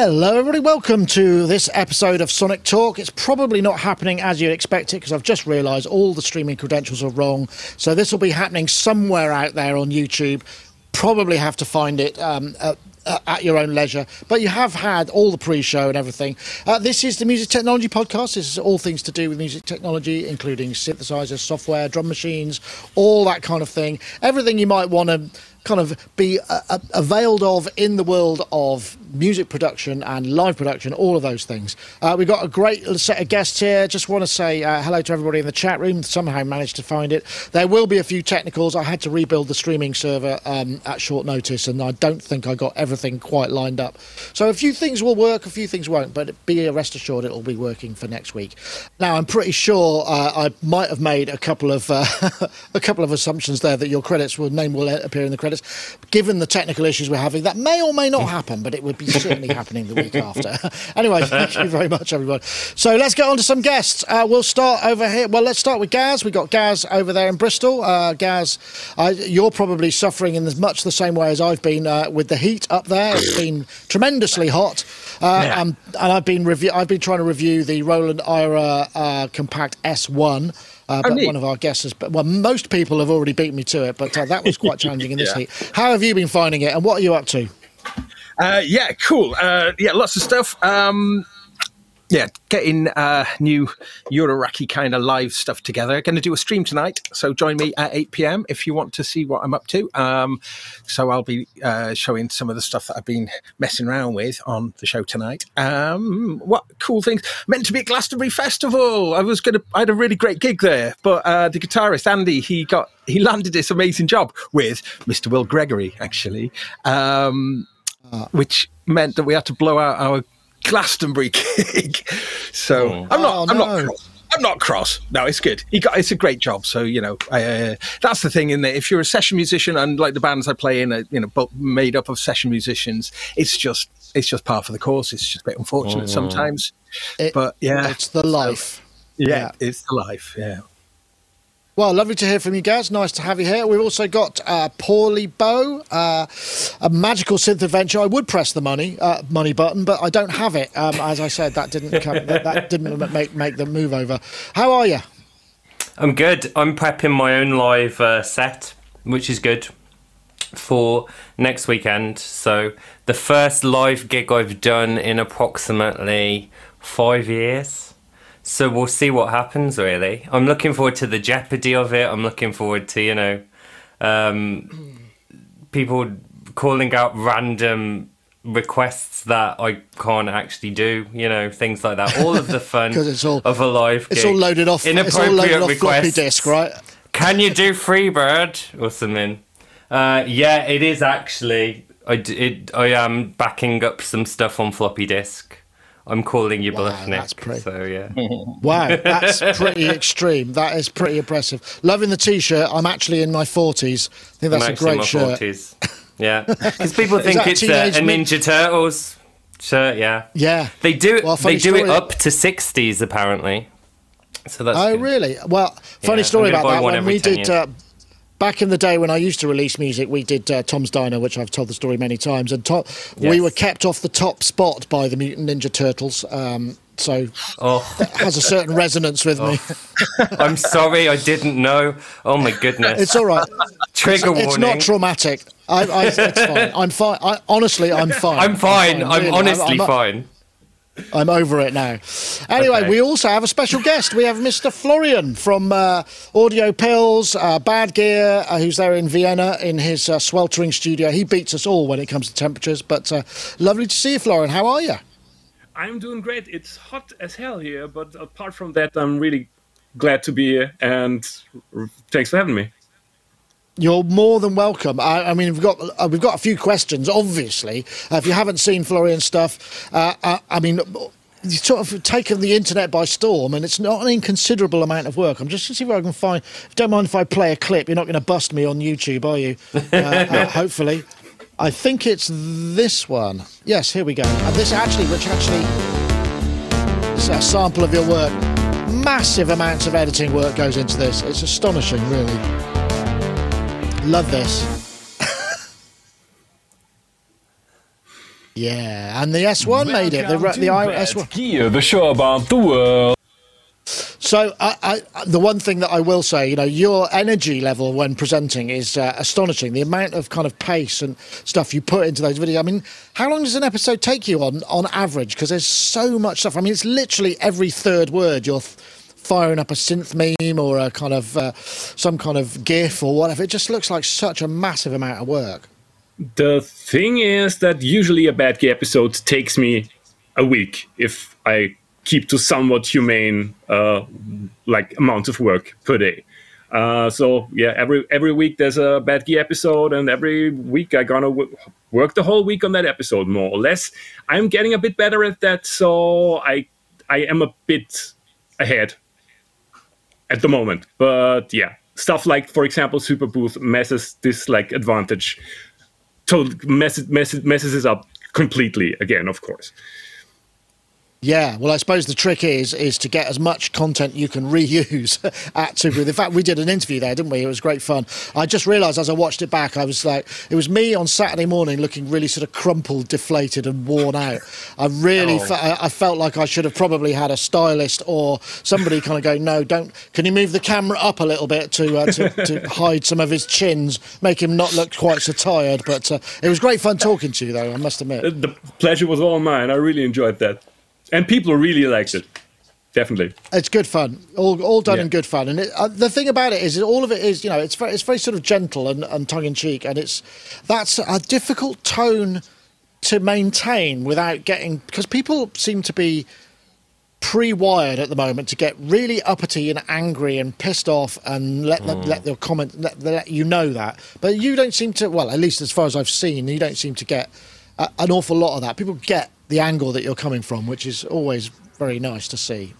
Hello, everybody. Welcome to this episode of Sonic Talk. It's probably not happening as you'd expect it because I've just realised all the streaming credentials are wrong. So this will be happening somewhere out there on YouTube. Probably have to find it um, at, at your own leisure. But you have had all the pre-show and everything. Uh, this is the Music Technology Podcast. This is all things to do with music technology, including synthesizers, software, drum machines, all that kind of thing. Everything you might want to kind of be uh, uh, availed of in the world of music production and live production, all of those things. Uh, we've got a great set of guests here. Just want to say uh, hello to everybody in the chat room. Somehow managed to find it. There will be a few technicals. I had to rebuild the streaming server um, at short notice, and I don't think I got everything quite lined up. So a few things will work, a few things won't, but be rest assured it will be working for next week. Now I'm pretty sure uh, I might have made a couple of uh, a couple of assumptions there that your credits will name will appear in the credits given the technical issues we're having, that may or may not happen, but it would be certainly happening the week after. anyway, thank you very much, everyone. So let's get on to some guests. Uh, we'll start over here. Well, let's start with Gaz. We've got Gaz over there in Bristol. Uh, Gaz, uh, you're probably suffering in as much the same way as I've been uh, with the heat up there. It's been tremendously hot. Uh, yeah. um, and I've been review- I've been trying to review the Roland AIRA uh, Compact S1. Uh, oh, but one of our guests has, well, most people have already beat me to it, but uh, that was quite challenging in this yeah. heat. How have you been finding it, and what are you up to? Uh, yeah, cool. Uh, yeah, lots of stuff. Um, yeah, getting uh, new Euroraki kind of live stuff together. Going to do a stream tonight, so join me at 8 p.m. if you want to see what I'm up to. Um, so I'll be uh, showing some of the stuff that I've been messing around with on the show tonight. Um, what cool things! Meant to be at Glastonbury Festival. I was gonna. I had a really great gig there, but uh, the guitarist Andy he got he landed this amazing job with Mr. Will Gregory actually, um, uh. which meant that we had to blow out our Glastonbury gig. so oh. I'm not. Oh, I'm no. not. Cross. I'm not cross. No, it's good. He got. It's a great job. So you know, uh, that's the thing. In that, if you're a session musician and like the bands I play in, are, you know, but made up of session musicians, it's just it's just part of the course. It's just a bit unfortunate oh. sometimes. It, but yeah, it's the life. So, yeah, yeah, it's the life. Yeah. Well, lovely to hear from you guys. Nice to have you here. We've also got uh, Paulee Bow, uh, a magical synth adventure. I would press the money uh, money button, but I don't have it. Um, as I said, that didn't come, that, that, didn't make make the move over. How are you? I'm good. I'm prepping my own live uh, set, which is good for next weekend. So the first live gig I've done in approximately five years. So we'll see what happens. Really, I'm looking forward to the jeopardy of it. I'm looking forward to you know, um, people calling out random requests that I can't actually do. You know, things like that. All of the fun all, of a live. It's all loaded off. Inappropriate it's all loaded off floppy disk, right? Can you do Freebird or something? Uh, yeah, it is actually. I, it, I am backing up some stuff on floppy disk. I'm calling you wow, bluff, Nick. That's pretty. So yeah. wow, that's pretty extreme. That is pretty impressive. Loving the t-shirt. I'm actually in my 40s. I think that's I'm a great shirt. 40s. Yeah, because people think it's a, a Ninja Turtles shirt. Yeah. Yeah. They do. Well, they do it up to 60s apparently. So that's. Oh good. really? Well, funny yeah, story about that. When we did. Uh, back in the day when I used to release music, we did uh, Tom's Diner, which I've told the story many times, and to- yes. we were kept off the top spot by the Mutant Ninja Turtles. Um, so oh. that has a certain resonance with oh. me. I'm sorry, I didn't know. Oh my goodness! It's all right. Trigger it's, warning. It's not traumatic. I, I, it's fine. I'm fine. I, honestly, I'm fine. I'm fine. I'm, fine, really. I'm honestly I'm, I'm, fine. I'm over it now. Anyway, okay. we also have a special guest. We have Mr. Florian from uh, Audio Pilz, uh, Bad Gear, uh, who's there in Vienna in his uh, sweltering studio. He beats us all when it comes to temperatures, but uh, lovely to see you, Florian. How are you? I'm doing great. It's hot as hell here, but apart from that, I'm really glad to be here and thanks for having me. You're more than welcome. I, I mean, we've got uh, we've got a few questions. Obviously, uh, if you haven't seen Florian's stuff, uh, I, uh, I mean, you've sort of taken the internet by storm, and it's not an inconsiderable amount of work. I'm just to see where I can find. Don't mind if I play a clip. You're not going to bust me on YouTube, are you? Uh, uh, hopefully, I think it's this one. Yes, here we go. And this actually, which actually, is a sample of your work. Massive amounts of editing work goes into this. It's astonishing, really. Love this. Yeah, and the S1 made it. The, Welcome the S1. Gear, the show about the world. So, I, I, the one thing that I will say, you know, your energy level when presenting is uh, astonishing. The amount of kind of pace and stuff you put into those videos. I mean, how long does an episode take you on on average? Because there's so much stuff. I mean, it's literally every third word you're th- firing up a synth meme or a kind of uh, some kind of GIF or whatever. It just looks like such a massive amount of work. The thing is that usually a bad gear episode takes me a week if I keep to somewhat humane uh, like amount of work per day. Uh, so yeah, every every week there's a bad gear episode, and every week I gonna w- work the whole week on that episode more or less. I'm getting a bit better at that, so I I am a bit ahead at the moment. But yeah, stuff like for example Superbooth messes this like advantage, totally messes messes messes up completely again. Of course. Yeah, well, I suppose the trick is is to get as much content you can reuse at Super. In fact, we did an interview there, didn't we? It was great fun. I just realised as I watched it back, I was like, it was me on Saturday morning looking really sort of crumpled, deflated, and worn out. I really, Oh. fe- I I felt like I should have probably had a stylist or somebody kind of go, no, don't. Can you move the camera up a little bit to uh, to, to hide some of his chins, make him not look quite so tired? But uh, it was great fun talking to you, though. I must admit. The pleasure was all mine. I really enjoyed that, and people really liked it. Definitely. It's good fun, all, all done Yeah. in good fun. And it, uh, the thing about it is, all of it is, you know, it's very, it's very sort of gentle and, and tongue in cheek, and it's that's a difficult tone to maintain without getting because people seem to be pre-wired at the moment to get really uppity and angry and pissed off and let them, let their comment let, let you know that. But you don't seem to. Well, at least as far as I've seen, you don't seem to get a, an awful lot of that. People get the angle that you're coming from, which is always very nice to see.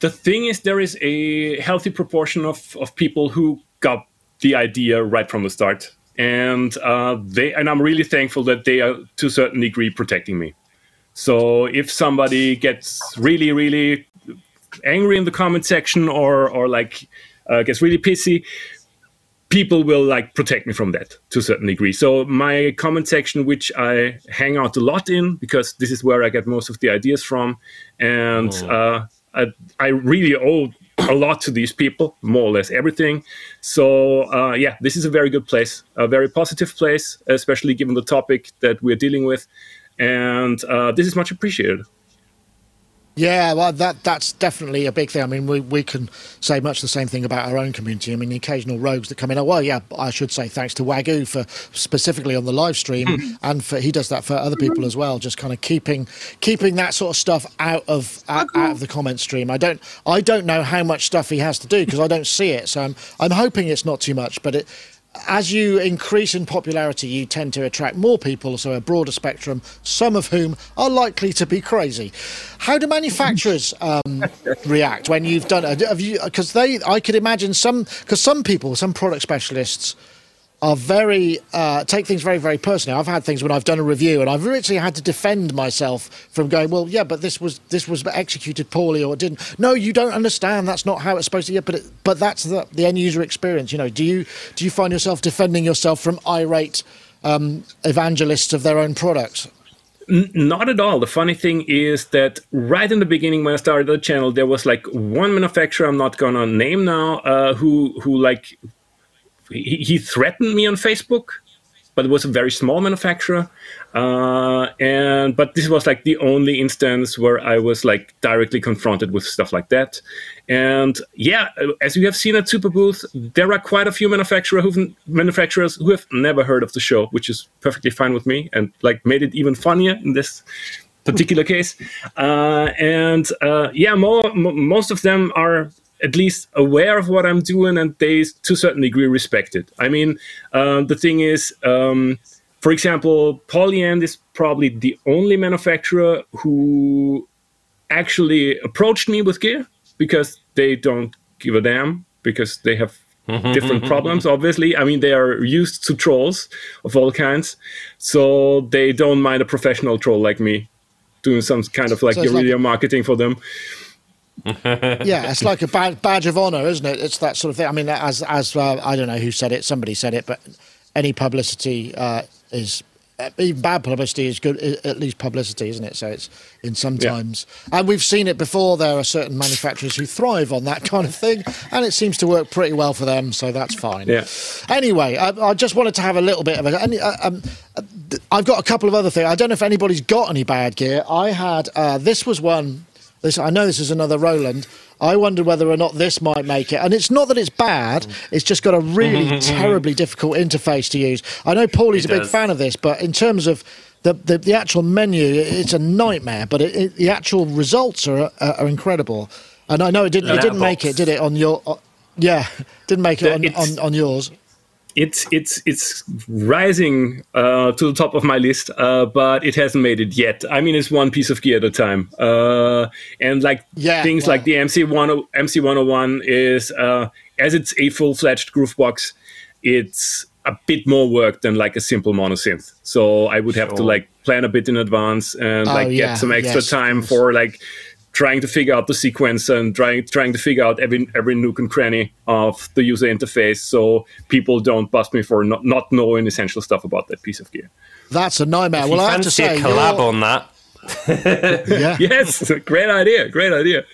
the thing is there is a healthy proportion of, of people who got the idea right from the start and uh, they and i'm really thankful that they are to a certain degree protecting me so if somebody gets really really angry in the comment section or or like uh, gets really pissy people will like protect me from that to a certain degree. So my comment section, which I hang out a lot in, because this is where I get most of the ideas from, and uh, I, I really owe a lot to these people, more or less everything. So uh, yeah, this is a very good place, a very positive place, especially given the topic that we're dealing with, and uh, this is much appreciated. Yeah, well, that that's definitely a big thing. I mean, we, we can say much the same thing about our own community. I mean, the occasional rogues that come in. Oh, well, yeah, I should say thanks to Wagyu for specifically on the live stream, hmm. and for he does that for other people as well. Just kind of keeping keeping that sort of stuff out of out, out of the comment stream. I don't I don't know how much stuff he has to do because I don't see it. So I'm I'm hoping it's not too much, but it. As you increase in popularity, you tend to attract more people, so a broader spectrum, some of whom are likely to be crazy. How do manufacturers um, react when you've done it? Have you? Because they, I could imagine some, because some people, some product specialists, are very uh, take things very very personally. I've had things when I've done a review and I've literally had to defend myself from going, well, yeah, but this was this was executed poorly or it didn't. No, you don't understand. That's not how it's supposed to. be. but it, but that's the, the end user experience. You know, do you do you find yourself defending yourself from irate um, evangelists of their own products? Not at all. The funny thing is that right in the beginning, when I started the channel, there was like one manufacturer I'm not gonna name now, uh, who who like he, threatened me on Facebook, but it was a very small manufacturer, uh, and but this was like the only instance where I was like directly confronted with stuff like that. And yeah, as you have seen at Superbooth, there are quite a few manufacturer who've, manufacturers who have never heard of the show, which is perfectly fine with me, and like made it even funnier in this particular case. Uh, and uh, yeah, more, most of them are at least aware of what I'm doing, and they, to a certain degree, respect it. I mean, uh, the thing is, um, for example, Polyend is probably the only manufacturer who actually approached me with gear because they don't give a damn because they have different problems obviously. I mean they are used to trolls of all kinds so they don't mind a professional troll like me doing some kind of like So it's like- marketing for them yeah, it's like a bad, badge of honor, isn't it? It's that sort of thing. I mean, as as uh, I don't know who said it, somebody said it, but any publicity uh, is even bad publicity is good, at least publicity, isn't it? So it's in sometimes, and we've seen it before. There are certain manufacturers who thrive on that kind of thing, and it seems to work pretty well for them. So that's fine. Yeah. Anyway, I, I just wanted to have a little bit of a. any- uh, Um, uh, I've got a couple of other things. I don't know if anybody's got any bad gear. I had. Uh, this was one. This I know this is another Roland. I wondered whether or not this might make it, and it's not that it's bad. It's just got a really terribly difficult interface to use. I know Paulee's It a big does. fan of this, but in terms of the the, the actual menu, it's a nightmare. But it, it, the actual results are, are are incredible. And I know it didn't. It didn't make it, did it? On your, uh, yeah, didn't make it on, on, on yours. It's it's it's rising uh, to the top of my list, uh, but it hasn't made it yet. I mean, it's one piece of gear at a time, uh, and like Yeah, things like the MC one MC one hundred one is uh, as it's a full fledged groove box, it's a bit more work than like a simple monosynth. So I would have to like plan a bit in advance and Oh, like yeah, get some extra yes, time for like trying to figure out the sequence and trying trying to figure out every every nook and cranny of the user interface so people don't bust me for not, not knowing essential stuff about that piece of gear. That's a nightmare. If well, you I have to fancy say, a collab you're- on that, yeah. Yes, great idea, great idea.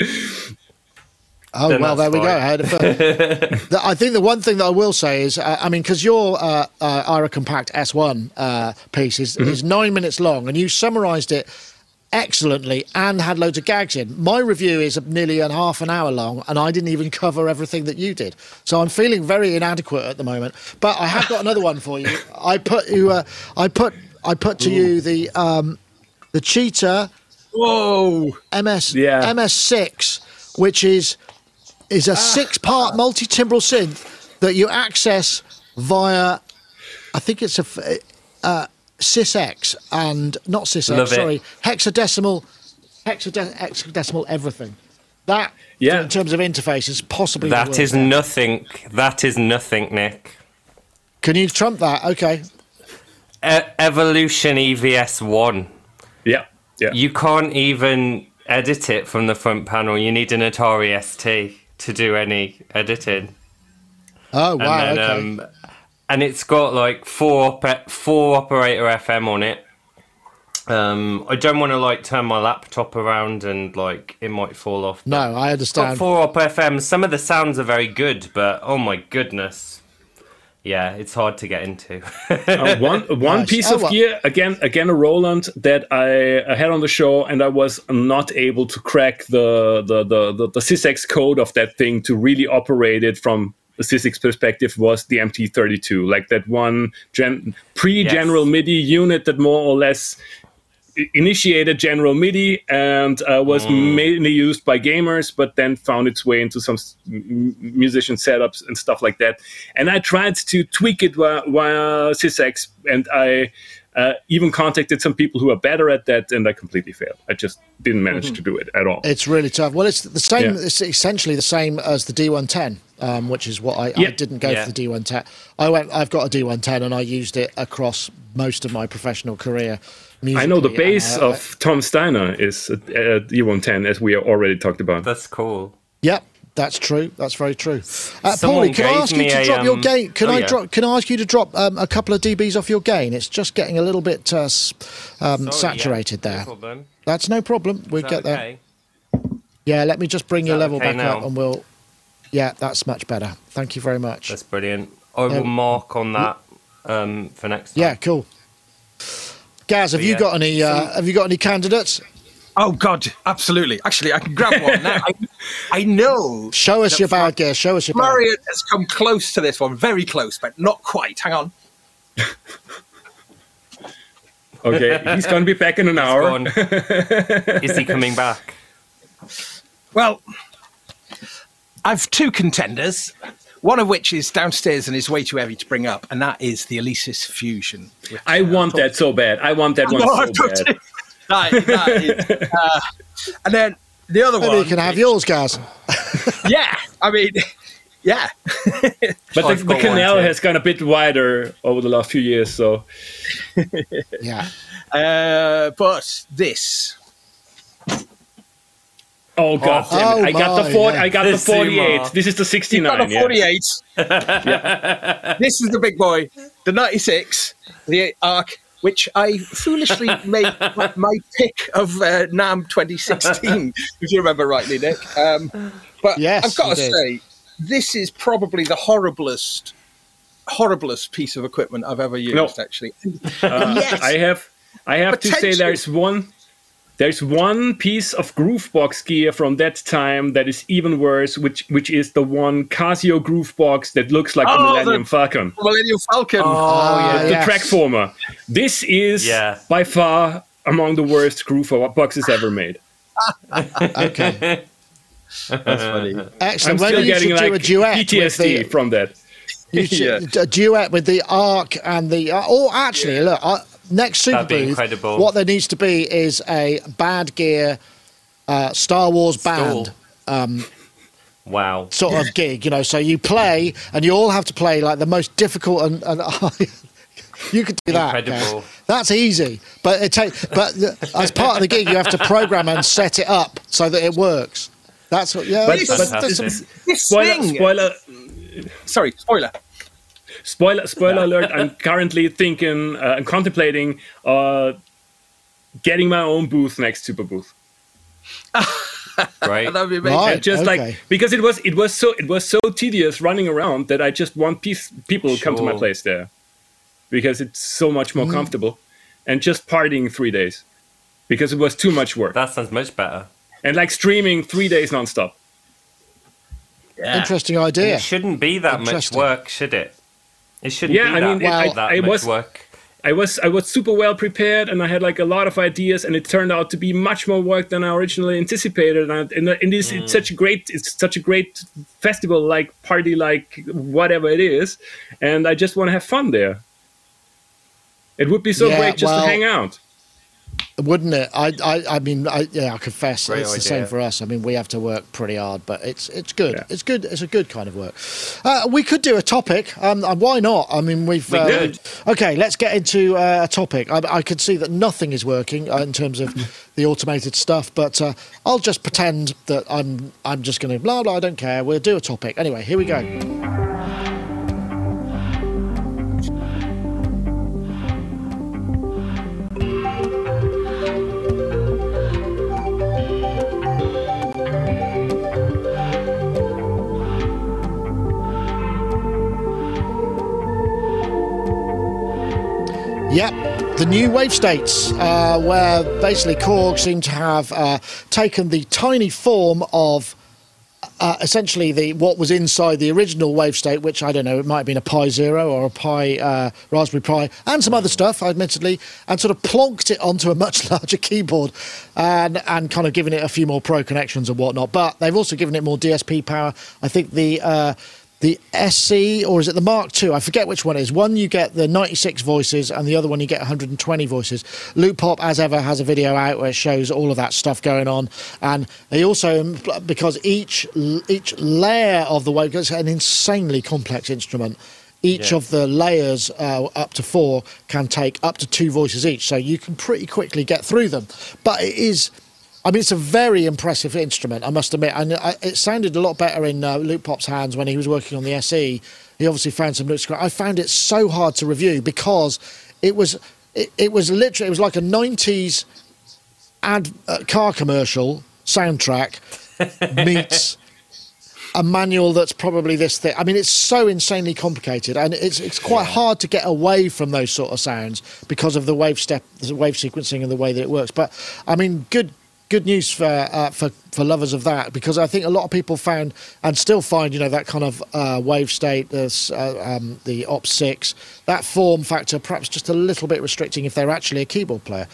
Oh then well, there that's we go. I, had a. The- I think the one thing that I will say is, uh, I mean, because your uh, uh, AIRA Compact S1 uh, piece is, Mm-hmm. is nine minutes long, and you summarised it excellently and had loads of gags in. My review is nearly a half an hour long, and I didn't even cover everything that you did. So I'm feeling very inadequate at the moment. But I have got another one for you. I put you. Uh, I put. I put to you the um, the cheetah Whoa! MS Yeah. MS6, which is is a six-part multi-timbral synth that you access via, I think it's a. uh, SysEx and not SysEx, Love it. sorry, hexadecimal, hexade- hexadecimal everything. That, Yeah. in terms of interface, is possibly the that nothing. That is nothing, Nick. Can you trump that? Okay. E- Evolution EVS one. Yeah, yeah. You can't even edit it from the front panel. You need an Atari ST to do any editing. Oh wow. and then, okay. um, and it's got like four op- four operator FM on it. Um, I don't want to like turn my laptop around and like it might fall off. no, I Got understand. four op FM. Some of the sounds are very good, but oh my goodness, yeah, it's hard to get into. Uh, one one Nice. piece Oh, of well. gear again again a Roland that I, I had on the show and I was not able to crack the the the the, the SysEx code of that thing to really operate it from the SysEx perspective was the MT32 like that one gen, pre general Yes. MIDI unit that more or less initiated general MIDI and uh, was mainly used by gamers, but then found its way into some s- m- musician setups and stuff like that. And I tried to tweak it via, via SysEx, and I uh, even contacted some people who are better at that, and I completely failed. I just didn't manage to do it at all. It's really tough. Well, it's the same. Yeah. It's essentially the same as the D110, um, which is what I, I didn't go Yeah. for the D110. I went. I've got a D110, and I used it across most of my professional career. I know the musically, bass and I- of Tom's Diner is a, a D110, as we already talked about. That's cool. Yep, that's true. That's very true. Uh, Paulee, can I ask you me to a, drop your um, gain? Can oh, I yeah. drop? Can I ask you to drop um, a couple of dBs off your gain? It's just getting a little bit uh, um, Sorry, saturated no there. problem. That's no problem. We Is that get there. Yeah, let me just bring your level okay back now? up, and we'll. Yeah, that's much better. Thank you very much. That's brilliant. I will Um, mark on that um, for next time. Yeah, cool. Gaz, have you yeah, got any? Uh, have you got any candidates? Oh God, absolutely. Actually, I can grab one now. I, I know Show us your Fla- bad gear. Show us your bad. Florian has come close to this one, very close, but not quite. Hang on. Okay, he's going to be back in an hour. Gone. Is he coming back? Well, I've two contenders. One of which is downstairs and is way too heavy to bring up, and that is the Alesis Fusion. which, I uh, want that so bad. I want that one No, so I've got bad. that- that is, uh, and then the other Maybe one. you can have yours, Gaz. Yeah, I mean, yeah. But the, the got one canal has gone a bit wider over the last few years, so Yeah. Uh, but this. Oh god, Oh. damn it. I got Oh the 40, my, I got yeah. the The Zuma. 48. This is the Not 69. a yeah. 48. this is the big boy, the 96, the ARQ which I foolishly made my, my pick of uh, NAMM 2016, if you remember rightly, Nick. Um, but Yes, I've got to did. say, this is probably the horriblest, horriblest piece of equipment I've ever used. No. Actually, Uh, Yes. I have I have to say there's one there's one piece of Groovebox gear from that time that is even worse, which which is the one Casio Groovebox that looks like the Oh, the- Millennium Falcon, Millennium Falcon. Ah, the yes. track former. This is Yeah. by far among the worst Grooveboxes ever made. Okay, That's funny. Actually, I'm excellent. still you getting should do like a duet with PTSD the, from that. you should, Yeah. a duet with the ARQ and the. Uh, oh, actually, look, uh, next Super That'd be Booth, incredible. what there needs to be is a Bad Gear uh, Star Wars band. Stall. Wow. sort of gig, you know. So you play, and you all have to play like the most difficult, and, and you could do that. Incredible. Kev. That's easy, but it take, but as part of the gig, you have to program and set it up so that it works. That's what, yeah. But but it's- there's. This Spoiler, thing. spoiler, Sorry, spoiler. Spoiler, spoiler alert! I'm currently thinking uh, and contemplating uh, getting my own booth next Superbooth. Great. That'd be amazing. Right. Just okay. like because it was it was so it was so tedious running around that I just want piece, people to come to my place there because it's so much Mm. more comfortable and just partying three days because it was too much work That sounds much better. and like streaming three days nonstop. interesting And idea. It shouldn't be that much work, should it? It shouldn't Yeah, be I that, mean, it- I- that I much was- work. I was I was super well prepared and I had like a lot of ideas and it turned out to be much more work than I originally anticipated and, and, and it's, Mm. it's such a great it's such a great festival like party like whatever it is and I just want to have fun there. It would be so Yeah, great just well- to hang out. Wouldn't it? I, I, I mean, I, yeah, I confess Great it's the same for us. I mean, we have to work pretty hard, but it's it's good. Yeah. It's good. It's a good kind of work. Uh, we could do a topic. Um, and why not? I mean, we've. We uh. Okay, let's get into uh, a topic. I, I can see that nothing is working uh, in terms of the automated stuff, but uh, I'll just pretend that I'm I'm just going to blah blah. I don't care. We'll do a topic anyway. Here we go. Yep, the new wave states, uh, where basically Korg seem to have uh, taken the tiny form of uh, essentially the what was inside the original wave state, which I don't know, it might have been a Pi Zero or a Pi uh, Raspberry Pi, and some other stuff, admittedly, and sort of plonked it onto a much larger keyboard, and and kind of given it a few more Pro connections and whatnot. But they've also given it more DSP power. I think the uh, the SE or is it the Mark II? I forget which one it is. One you get the 96 voices, and the other one you get 120 voices. Loopop, as ever, has a video out where it shows all of that stuff going on, and they also because each each layer of the wave is an insanely complex instrument. Each Yeah. of the layers, uh, up to four, can take up to two voices each, so you can pretty quickly get through them. But it is I mean, it's a very impressive instrument, I must admit. And I, it sounded a lot better in uh, Loopop's hands when he was working on the SE. He obviously found some looks. I found it so hard to review because it was it, it was literally it was like a '90s ad uh, car commercial soundtrack meets a manual that's probably this thick. I mean, it's so insanely complicated, and it's it's quite hard to get away from those sort of sounds because of the wave step, the wave sequencing, and the way that it works. But I mean, good good news for uh, for for lovers of that because I think a lot of people found and still find you know that kind of uh, wave state, this uh, um, the Op six, that form factor perhaps just a little bit restricting if they're actually a keyboard player.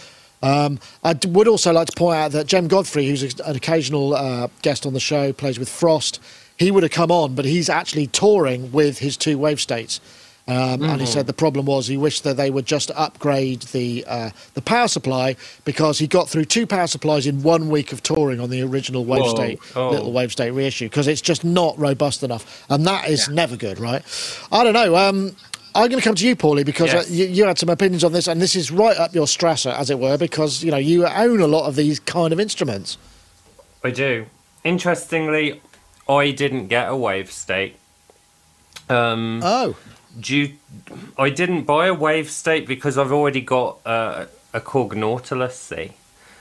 Um, I would also like to point out that Jem Godfrey, who's an occasional uh, guest on the show, plays with Frost. He would have come on, but he's actually touring with his two wave states. Um, And he said the problem was he wished that they would just upgrade the uh, the power supply because he got through two power supplies in one week of touring on the original wave Whoa. state Oh. little wave state reissue because it's just not robust enough, and that is never good, right? I don't know. Um, I'm going to come to you, Paulee, because Yes. uh, you, you had some opinions on this, and this is right up your strasser, as it were, because you know you own a lot of these kind of instruments. I do. Interestingly, I didn't get a wave state. Um, Oh, due, I didn't buy a wave state because I've already got a Korg Nautilus C,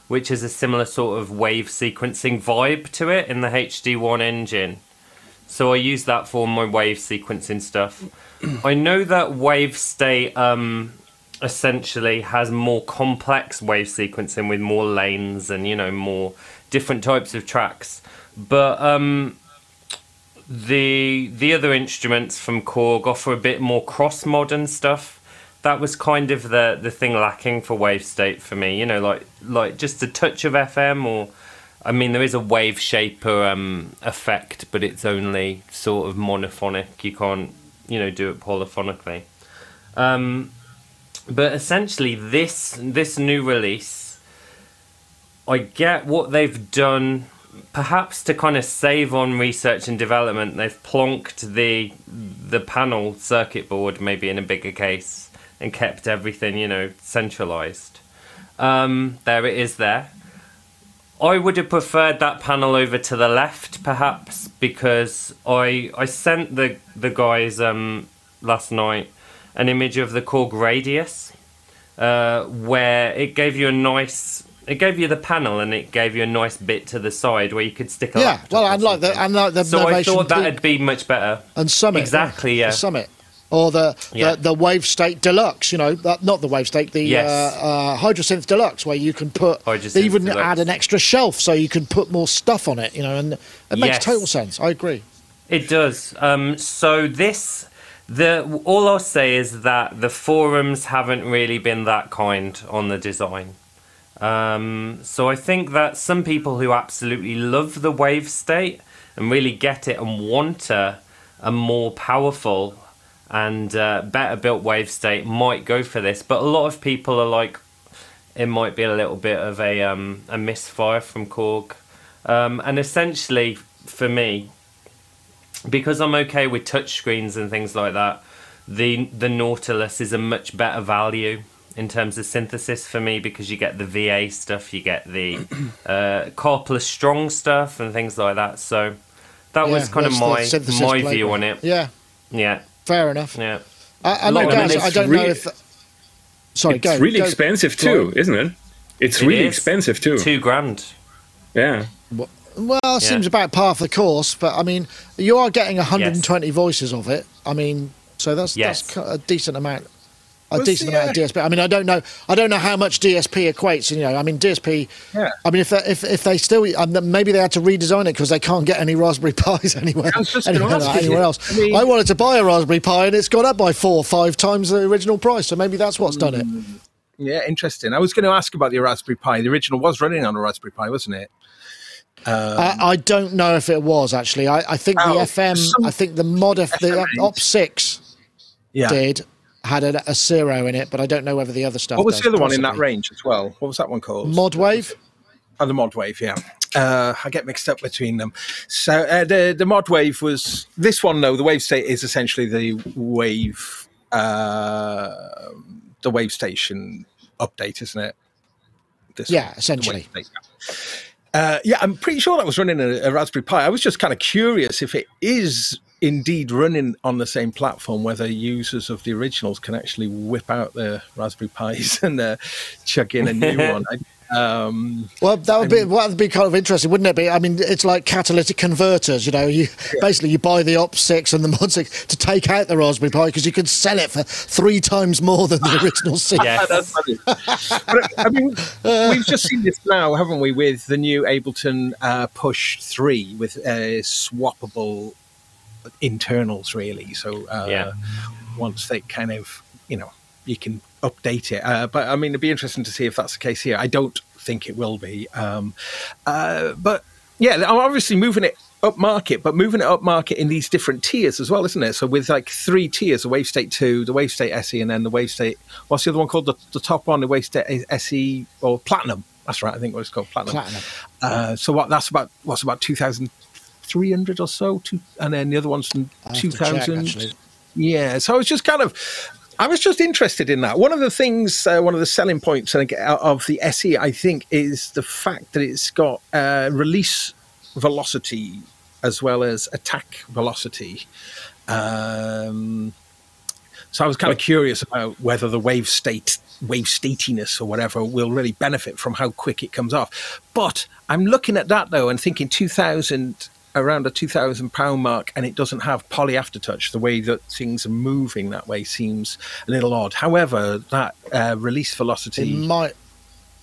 which is a similar sort of wave sequencing vibe to it in the HD1 engine. So I use that for my wave sequencing stuff. I know that wave state um, essentially has more complex wave sequencing with more lanes and you know more different types of tracks. But um, the the other instruments from Korg offer a bit more cross modern stuff. That was kind of the the thing lacking for Wave State for me. You know, like like just a touch of FM or. I mean, there is a wave shaper um, effect, but it's only sort of monophonic. You can't, you know, do it polyphonically. Um, but essentially, this this new release, I get what they've done perhaps to kind of save on research and development, they've plonked the the panel circuit board maybe in a bigger case and kept everything, you know, centralized. Um, there it is there. I would have preferred that panel over to the left, perhaps, because I I sent the the guys um, last night an image of the Korg RADIAS, uh, where it gave you a nice it gave you the panel and it gave you a nice bit to the side where you could stick a Yeah, well, and like the and like the so I thought that'd be much better. and Summit exactly, yeah. Summit or the, Yeah. the the Wave State Deluxe. You know, that, not the Wave State, the Yes. uh, uh, Hydrasynth Deluxe, where you can put Hydrasynth they even Deluxe. add an extra shelf so you can put more stuff on it. You know, and it makes Yes. total sense. I agree. It does. Um, so this, the all I'll say is that the forums haven't really been that kind on the design. Um, so I think that some people who absolutely love the wave state and really get it and want a, a more powerful and uh, better built wave state might go for this. But a lot of people are like, it might be a little bit of a um, a misfire from Korg. Um, and essentially, for me, because I'm okay with touchscreens and things like that, the the Nautilus is a much better value in terms of synthesis for me because you get the VA stuff, you get the uh, Karplus Strong stuff and things like that. So that was kind of my my view playground. on it. Yeah, Yeah, fair enough. yeah. I, I know, I guys. I don't really- know if. Sorry, it's go. really go. expensive too, isn't it? It's It really is. expensive too. Two grand. Yeah. Well, it seems about par for the course, but I mean, you are getting 120 voices of it. I mean, so that's Yes. that's a decent amount. A Was decent the, amount of DSP. I mean, I don't know. I don't know how much DSP equates. You know, I mean, DSP. Yeah. I mean, if they, if if they still, um, maybe they had to redesign it because they can't get any Raspberry Pis anywhere, I was just gonna anywhere, ask anywhere else. I mean- I wanted to buy a Raspberry Pi and it's gone up by four or five times the original price. So maybe that's what's done it. Yeah, interesting. I was going to ask about the Raspberry Pi. The original was running on a Raspberry Pi, wasn't it? I, I don't know if it was actually. I, I think the Oh, FM. some- I think the mod F, the Op six Yeah. did had a, a zero in it, but I don't know whether the other stuff. What was does, the other one in that range as well? What was that one called? Mod Wave. Oh, the mod wave, yeah. Uh, I get mixed up between them. So uh, the the mod wave was this one. though. the wave state is essentially the wave, uh, the wave station update, isn't it? This Yeah, one, essentially. Uh, yeah, I'm pretty sure that was running a, a Raspberry Pi. I was just kind of curious if it is indeed running on the same platform, whether users of the originals can actually whip out their Raspberry Pis and uh, chuck in a new one. I, um, Well, that would be that would be kind of interesting, wouldn't it? Be? I mean, it's like catalytic converters. You know, you basically you buy the Op six and the Mod six to take out the Raspberry Pi because you can sell it for three times more than the original C. Yes. That's funny. but, I mean, we've just seen this now, haven't we, with the new Ableton uh, Push 3 with uh, swappable internals, really. So uh, Yeah. once they kind of, you know, you can update it. Uh, but I mean, it'd be interesting to see if that's the case here. I don't think it will be. Um, uh, but yeah, I'm obviously moving it up market, but moving it up market in these different tiers as well, isn't it? So with like three tiers, the Wave State 2, the Wave State SE, and then the Wave State, what's the other one called? The, the top one, the Wave State SE or Platinum. That's right, I think what it's called, Platinum. Platinum. Uh, so what? That's about, what's about 2,300 or so? Two, and then the other one's from I have to check, 2,000. Yeah, so I was just kind of, I was just interested in that. One of the things, uh, one of the selling points I think, of the SE, I think, is the fact that it's got uh, release velocity as well as attack velocity. Um, So I was kind of curious about whether the wave state, wave statiness or whatever will really benefit from how quick it comes off. But I'm looking at that though and thinking 2000, around a 2000 pound mark, and it doesn't have poly aftertouch. The way that things are moving that way seems a little odd. However, that uh, release It velocity might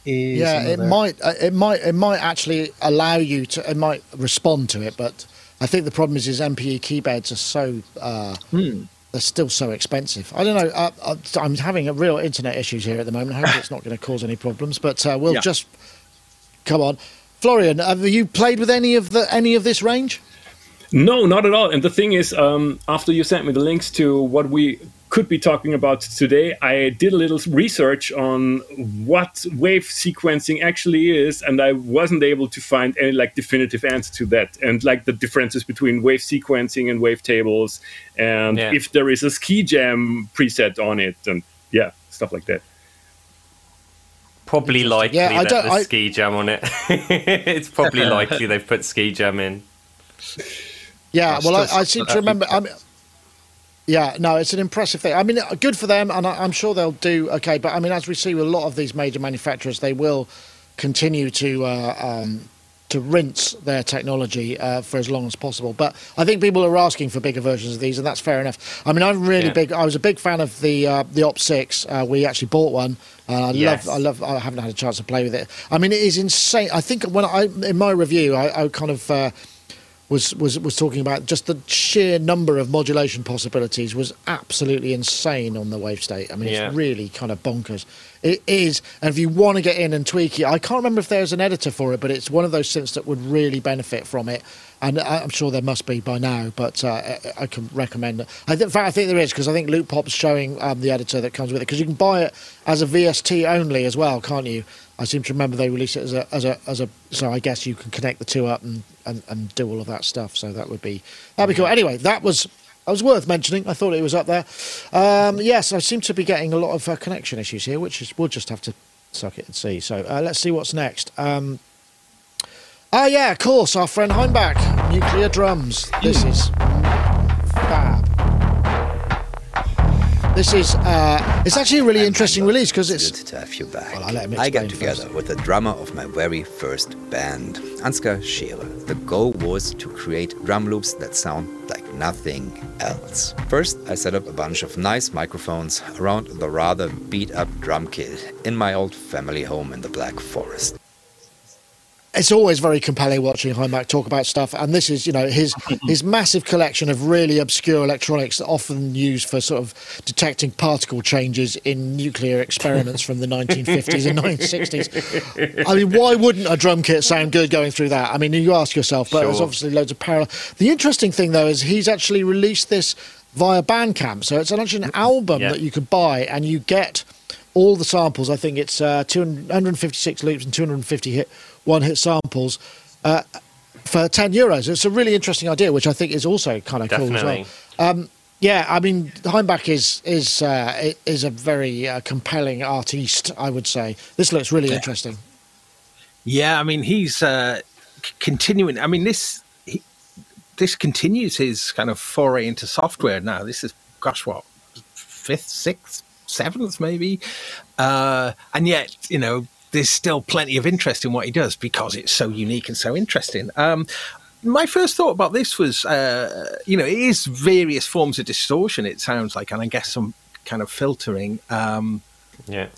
is. yeah it might uh, it might it might actually allow you to it might respond to it but i think the problem is is mpe keybeds are so uh Hmm. they're still so expensive i don't know uh, uh, i'm having a real internet issues here at the moment i hope it's not going to cause any problems but uh, we'll Yeah. just come on florian have you played with any of the any of this range No, not at all. And the thing is, um, after you sent me the links to what we could be talking about today, I did a little research on what wave sequencing actually is, and I wasn't able to find any like definitive answer to that, and like the differences between wave sequencing and wave tables, and Yeah. if there is a ski jam preset on it, and yeah, stuff like that. Probably likely Yeah, I that don't- there's I- ski jam on it. it's probably likely they've put ski jam in. Yeah, well, I, still I seem to remember. I mean, yeah, no, it's an impressive thing. I mean, good for them, and I, I'm sure they'll do okay. But I mean, as we see with a lot of these major manufacturers, they will continue to uh, um, to rinse their technology uh, for as long as possible. But I think people are asking for bigger versions of these, and that's fair enough. I mean, I'm really Yeah. big. I was a big fan of the uh, the Op Six. Uh, we actually bought one. Uh, I Yes. love. I love. I haven't had a chance to play with it. I mean, it is insane. I think when I in my review, I, I kind of. Was was was talking about just the sheer number of modulation possibilities was absolutely insane on the wave state. I mean, Yeah. it's really kind of bonkers. It is, and if you want to get in and tweak it, I can't remember if there's an editor for it, but it's one of those synths that would really benefit from it. And I- I'm sure there must be by now, but uh, I- can recommend it. I think, in fact, I think there is because I think Loopop's showing um, the editor that comes with it because you can buy it as a VST only as well, can't you? I seem to remember they released it as a as a as a. So I guess you can connect the two up and, and, and do all of that stuff. So that would be that'd be cool. Anyway, that was that was worth mentioning. I thought it was up there. Um, yes, I seem to be getting a lot of uh, connection issues here, which is we'll just have to suck it and see. So uh, let's see what's next. Um, ah, yeah, of course, our friend Hainbach, nuclear drums. This is This is uh, it's actually a really interesting release because It's good to have you back. Well, I'll let him I got together first. with the drummer of my very first band, Ansgar Scherer. The goal was to create drum loops that sound like nothing else. First, I set up a bunch of nice microphones around the rather beat up drum kit in my old family home in the Black Forest. It's always very compelling watching Hainbach talk about stuff. And this is, you know, his his massive collection of really obscure electronics, that often used for sort of detecting particle changes in nuclear experiments from the 1950s and 1960s. I mean, why wouldn't a drum kit sound good going through that? I mean, you ask yourself, but there's obviously loads of parallel. The interesting thing, though, is he's actually released this via Bandcamp. So it's actually an album Yeah. that you could buy and you get all the samples. I think it's uh, 256 loops and 250 hit one hit samples uh, for 10 euros. It's a really interesting idea, which I think is also kind of cool as well. Definitely. Yeah, I mean, Hainbach is is uh, is a very uh, compelling artiste, I would say. This looks really interesting. Yeah, I mean he's uh, c- continuing. I mean this he, this continues his kind of foray into software now. This is gosh, what fifth, sixth, seventh, maybe, uh, and yet you know there's still plenty of interest in what he does because it's so unique and so interesting. Um, my first thought about this was, uh, you know, it is various forms of distortion. It sounds like, and I guess some kind of filtering. Um, Yeah.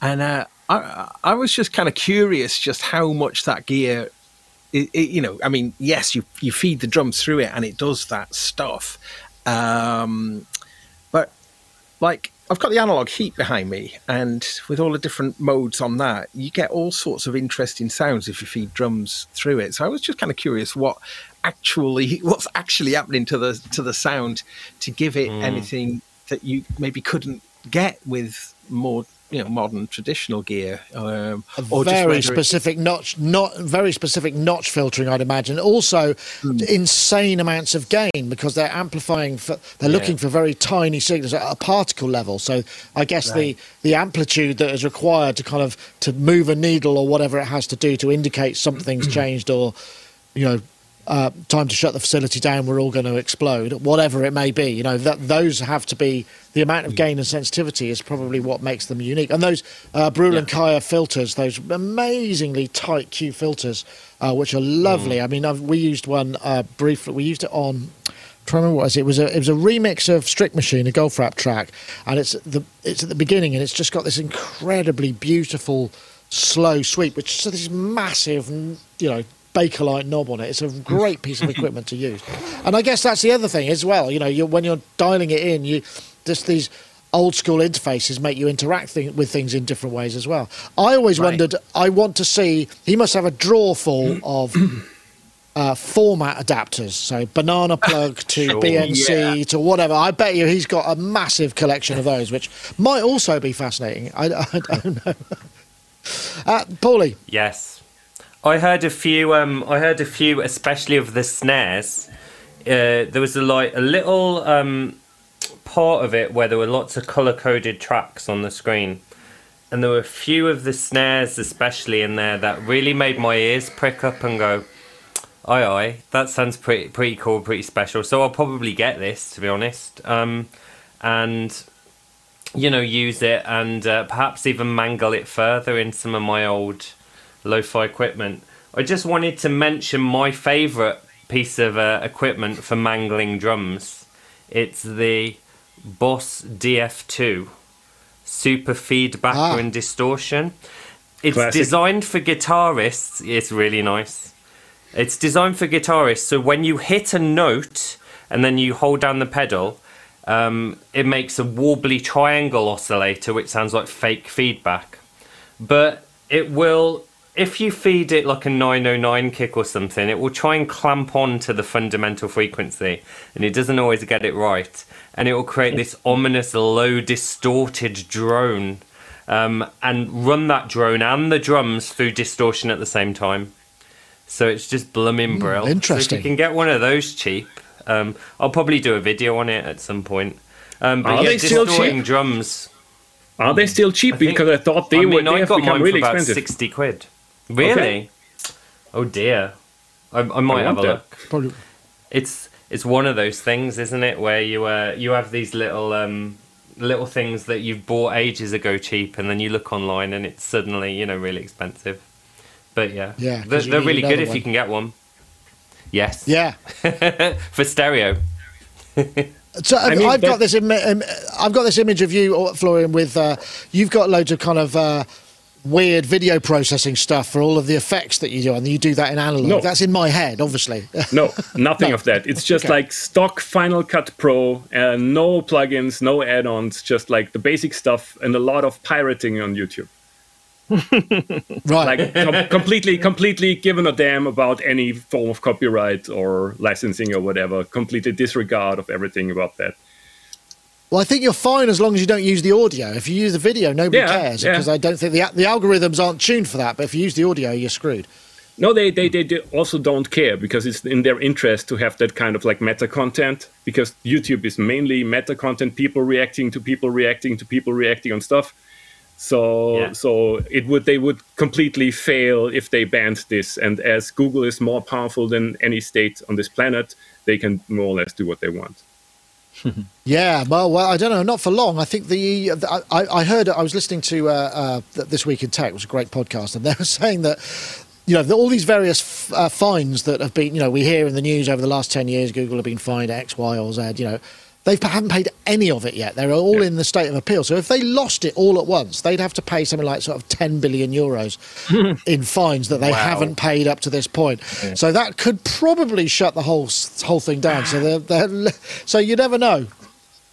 and uh, I, I was just kind of curious just how much that gear, it, it, you know, I mean, yes, you you feed the drums through it and it does that stuff, um, but like I've got the analog heat behind me, and with all the different modes on that, you get all sorts of interesting sounds if you feed drums through it. So I was just kind of curious what actually what's actually happening to the to the sound to give it hmm. anything that you maybe couldn't get with more you know modern traditional gear um, or very whether it- specific notch, not very specific notch filtering, I'd imagine. Also, Hmm. insane amounts of gain because they're amplifying. For, they're looking for very tiny signals at a particle level. So, I guess the the amplitude that is required to kind of to move a needle or whatever it has to do to indicate something's changed or, you know. Uh, time to shut the facility down, we're all going to explode, whatever it may be. You know, that those have to be the amount of gain and sensitivity is probably what makes them unique. And those uh, Brüel and Kjær filters, those amazingly tight Q filters, uh, which are lovely. I mean, I've, we used one uh, briefly. We used it on. To remember what it was. It was a it was a remix of Strict Machine, a Goldfrapp track, and it's the it's at the beginning, and it's just got this incredibly beautiful slow sweep, which is this massive, you know, Bakelite knob on it. It's a great piece of equipment to use. And I guess that's the other thing as well. You know, you when you're dialing it in, you just these old school interfaces make you interact th- with things in different ways as well. I always Right. wondered. I want to see. He must have a drawer full of. Uh, format adapters, so banana plug to Sure. BNC Yeah. to whatever. I bet you he's got a massive collection of those, which might also be fascinating. I, I don't know. Uh, Paulee, Yes, I heard a few. Um, I heard a few, especially of the snares. Uh, there was a like a little um, part of it where there were lots of color coded tracks on the screen, and there were a few of the snares, especially in there, that really made my ears prick up and go, "Aye, aye, that sounds pretty pretty cool, pretty special." So I'll probably get this, to be honest, um, and you know, use it and uh, perhaps even mangle it further in some of my old lo-fi equipment. I just wanted to mention my favourite piece of uh, equipment for mangling drums. It's the Boss DF2 Super Feedback Ah. and Distortion. It's Classic. designed for guitarists. It's really nice. It's designed for guitarists, so when you hit a note and then you hold down the pedal, um, it makes a wobbly triangle oscillator, which sounds like fake feedback. But it will, if you feed it like a 909 kick or something, it will try and clamp on to the fundamental frequency, and it doesn't always get it right. And it will create this ominous, low, distorted drone, um, and run that drone and the drums through distortion at the same time. So it's just blooming brill. So if you can get one of those cheap, um, I'll probably do a video on it at some point. Um, but Are yeah, they still cheap? drums. Are they still cheap? I think- because I thought they I were. mean, They I have got become mine really for about expensive. sixty quid. Really? Okay. Oh dear. I, I might I have a want that. look. probably It's it's one of those things, isn't it, where you uh, you have these little um, little things that you've bought ages ago cheap, and then you look online and it's suddenly you know really expensive. But yeah, Yeah, 'cause they're, they're really good another if you can get one. Yes. yeah. For stereo. So I mean, have got this. Im- im- I've got this image of you, uh, Florian. With uh, you've got loads of kind of uh, weird video processing stuff for all of the effects that you do, and you do that in analog. No. That's in my head, obviously. No, nothing No. of that. It's just Okay. like stock Final Cut Pro, uh, no plugins, no add-ons, just like the basic stuff, and a lot of pirating on YouTube. right. Like com- completely, completely given a damn about any form of copyright or licensing or whatever. Completely disregard of everything about that. Well, I think you're fine as long as you don't use the audio. If you use the video, nobody Yeah, cares yeah. because I don't think the the algorithms aren't tuned for that. But if you use the audio, you're screwed. No, they, they, they also don't care because it's in their interest to have that kind of like meta content because YouTube is mainly meta content, people reacting to people reacting to people reacting on stuff. So Yeah. so it would they would completely fail if they banned this. And as Google is more powerful than any state on this planet, they can more or less do what they want. Yeah, well, well, I don't know, not for long. I think the, the I, I heard I was listening to uh, uh, this week in tech, it was a great podcast, and they were saying that you know all these various uh, fines that have been you know we hear in the news over the last ten years, Google have been fined X, Y, or Z. You know, they haven't paid any of it yet. They're all in the state of appeal. So if they lost it all at once, they'd have to pay something like sort of ten billion euros in fines that they haven't paid up to this point. So that could probably shut the whole whole thing down. So they're, they're so you never know.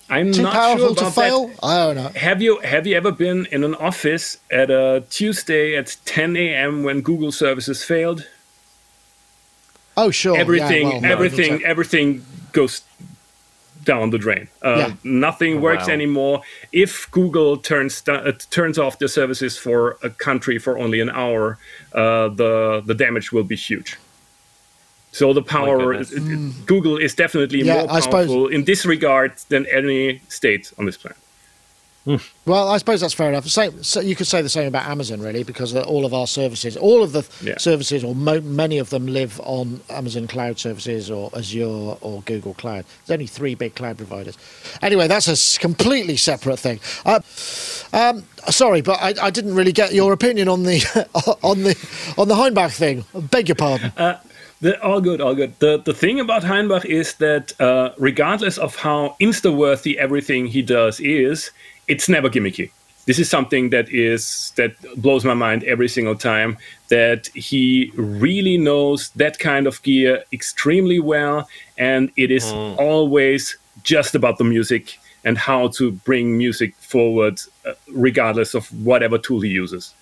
I'm Too not powerful sure to about fail? That. I don't know. Have you have you ever been in an office at a Tuesday at 10 a.m. when Google services failed? Oh, sure. yeah, everything no, everything everything goes down the drain uh, Yeah. nothing works Wow. anymore if google turns uh, turns off their services for a country for only an hour uh, the the damage will be huge so the power goodness. it- it- google is definitely Yeah, more I suppose- powerful in this regard than any state on this planet Well, I suppose that's fair enough. Same, so you could say the same about Amazon, really, because uh, all of our services, all of the Yeah. services, or mo- many of them live on Amazon Cloud Services or Azure or Google Cloud. There's only three big cloud providers. Anyway, that's a completely separate thing. Uh, um, sorry, but I, I didn't really get your opinion on the on the on the Hainbach thing. I beg your pardon. The, all good, all good. The the thing about Hainbach is that uh, regardless of how insta-worthy everything he does is, it's never gimmicky. This is something that is that blows my mind every single time. That he really knows that kind of gear extremely well, and it is always just about the music and how to bring music forward, uh, regardless of whatever tool he uses.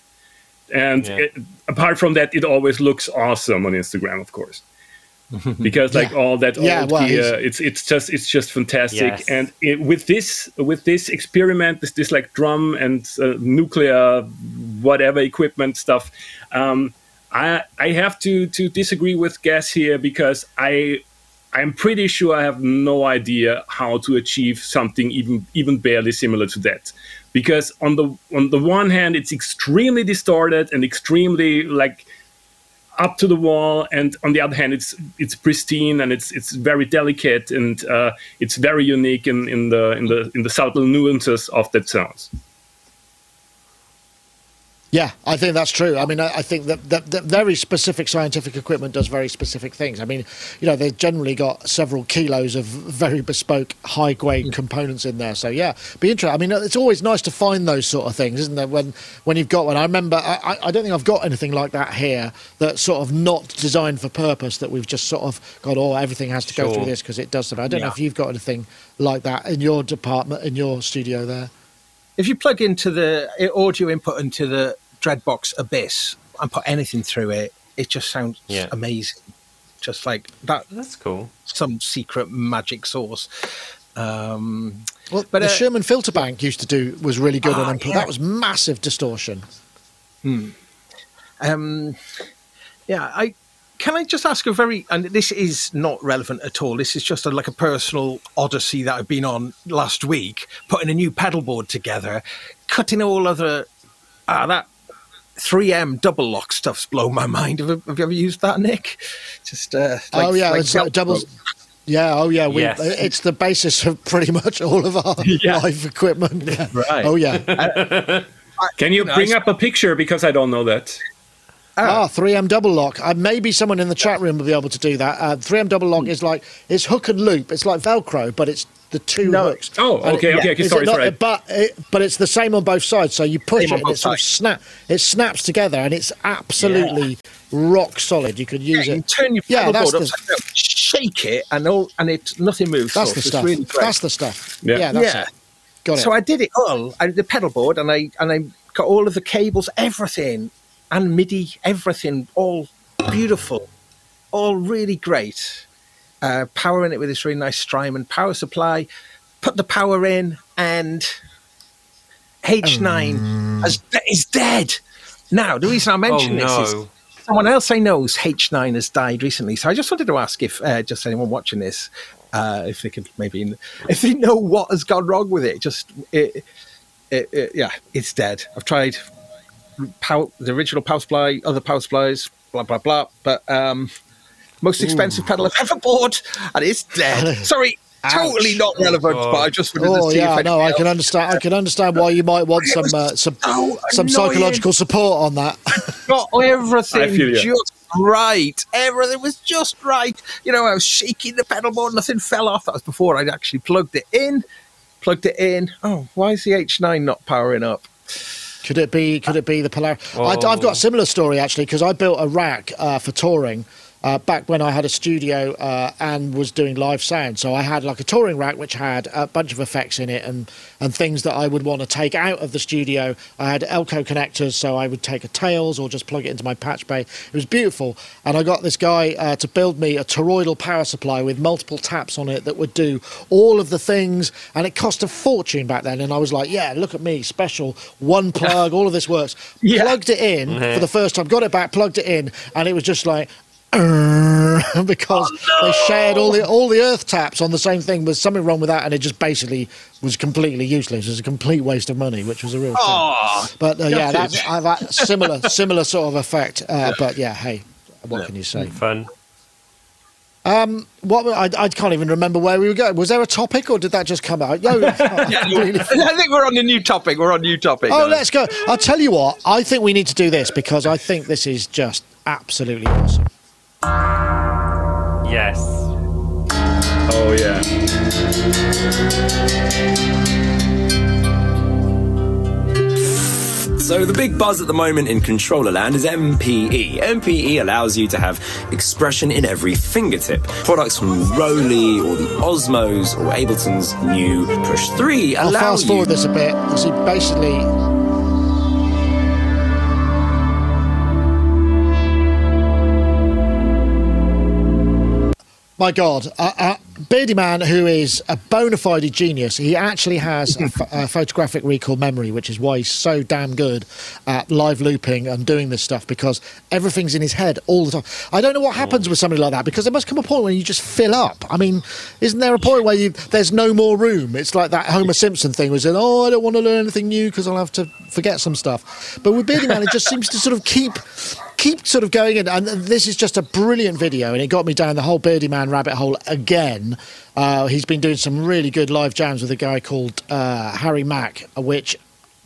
And Yeah. it, apart from that, it always looks awesome on Instagram, of course, because like Yeah. all that Yeah, old well, gear, it's it's just it's just fantastic. Yes. And it, with this with this experiment, this this like drum and uh, nuclear whatever equipment stuff, um, I I have to to disagree with Gaz here because I I'm pretty sure I have no idea how to achieve something even even barely similar to that. Because on the on the one hand, it's extremely distorted and extremely like up to the wall, and on the other hand, it's it's pristine and it's it's very delicate and uh, it's very unique in, in the in the in the subtle nuances of that sounds. Yeah, I think that's true. I mean, I, I think that, that, that very specific scientific equipment does very specific things. I mean, you know, they've generally got several kilos of very bespoke, high grade components in there. So yeah, be interesting. I mean, it's always nice to find those sort of things, isn't it? When when you've got one. I remember, I, I- don't think I've got anything like that here that's sort of not designed for purpose. That we've just sort of got, oh, everything has to go through this because it does something. I don't know if you've got anything like that in your department, in your studio there. If you plug into the audio input into the Dreadbox Abyss and put anything through it, it just sounds Yeah. amazing. Just like that, That's cool. some secret magic source. Um, Well, But, the uh, Sherman filter bank used to do was really good Ah, on input. yeah. That was massive distortion. Hmm. Um, yeah, I can I just ask a very and this is not relevant at all. This is just a, like a personal odyssey that I've been on last week, putting a new pedal board together, cutting all other ah that 3M double lock stuff's blown my mind. Have, have you ever used that, Nick? Just uh, like, oh yeah, like it's like doubles. Yeah, oh yeah, we, Yes. it's the basis of pretty much all of our Yeah. live equipment. Yeah. Right. Oh yeah. Can you Nice. bring up a picture because I don't know that? Ah, 3M double lock. Uh, maybe someone in the chat room will be able to do that. Uh, 3M double lock is like it's hook and loop. It's like Velcro, but it's the two No. hooks. Oh, okay, it- okay, okay, sorry, not- sorry. But it, but it's the same on both sides. So you push Same it, and it sort of snap. It snaps together, and it's absolutely rock solid. You could Yeah, use you it. turn your Yeah, pedal that's board the- upside down, shake it, and all, and it nothing moves. That's off. the It's stuff. really. That's the stuff. Yeah. Yeah, that's Yeah. it. Got it. So I did it all. I did the pedal board, and I and I got all of the cables, everything, and MIDI, everything, all beautiful, all really great. Uh, powering it with this really nice Strymon power supply. Put the power in, and H9 has, is dead. Now, the reason I mention oh this is someone else I know's H9 has died recently. So I just wanted to ask if uh, just anyone watching this, uh, if they could maybe, if they know what has gone wrong with it. Just, it, it, it, yeah, it's dead. I've tried power, the original power supply, other power supplies, blah, blah, blah. But um, most expensive pedal I've ever bought, and it's dead. Sorry. Totally not relevant, God. but I just wanted Oh to see yeah, if no, I anyone can understand. I can understand why you might want some uh, some so some psychological support on that. got everything I feel ya. just right. Everything was just right. You know, I was shaking the pedal board, nothing fell off. That was before I'd actually plugged it in. Plugged it in. Oh, why is the H9 not powering up? Could it be? Could it be the Polaris? I, I've got a similar story actually because I built a rack uh, for touring. Uh, back when I had a studio uh, and was doing live sound, so I had like a touring rack which had a bunch of effects in it and and things that I would want to take out of the studio. I had Elco connectors, so I would take a tails or just plug it into my patch bay. It was beautiful, and I got this guy uh, to build me a toroidal power supply with multiple taps on it that would do all of the things, and it cost a fortune back then. And I was like, yeah, look at me, special one plug, all of this works. Yeah. Plugged it in for the first time, got it back, plugged it in, and it was just like. "Err," because they shared all the all the earth taps on the same thing. There's something wrong with that, and it just basically was completely useless. It was a complete waste of money, which was a real shame. Oh, But uh, yeah, gutted. that's uh, that similar similar sort of effect. Uh, but yeah, hey, what can you say? Fun. What I, I can't even remember where we were going. Was there a topic, or did that just come out? Yo, really? I think we're on a new topic. We're on a new topic. Oh, guys. let's go. I'll tell you what. I think we need to do this because I think this is just absolutely awesome. Yes. Oh yeah. So the big buzz at the moment in controller land is MPE. MPE allows you to have expression in every fingertip. Products from ROLI or the Osmose or Ableton's new Push 3 allow I'll allow fast you forward this a bit. You see, basically, my God, uh, Beardyman, who is a bona fide genius, he actually has a, photographic recall memory, which is why he's so damn good at live looping and doing this stuff because everything's in his head all the time. I don't know what happens with somebody like that because there must come a point when you just fill up. I mean, isn't there a point where you there's no more room? It's like that Homer Simpson thing was saying, "Oh, I don't want to learn anything new because I'll have to forget some stuff." But with Beardyman, it just seems to sort of keep keep sort of going in. And this is just a brilliant video, and it got me down the whole Beardyman rabbit hole again. Uh, he's been doing some really good live jams with a guy called uh, Harry Mack, which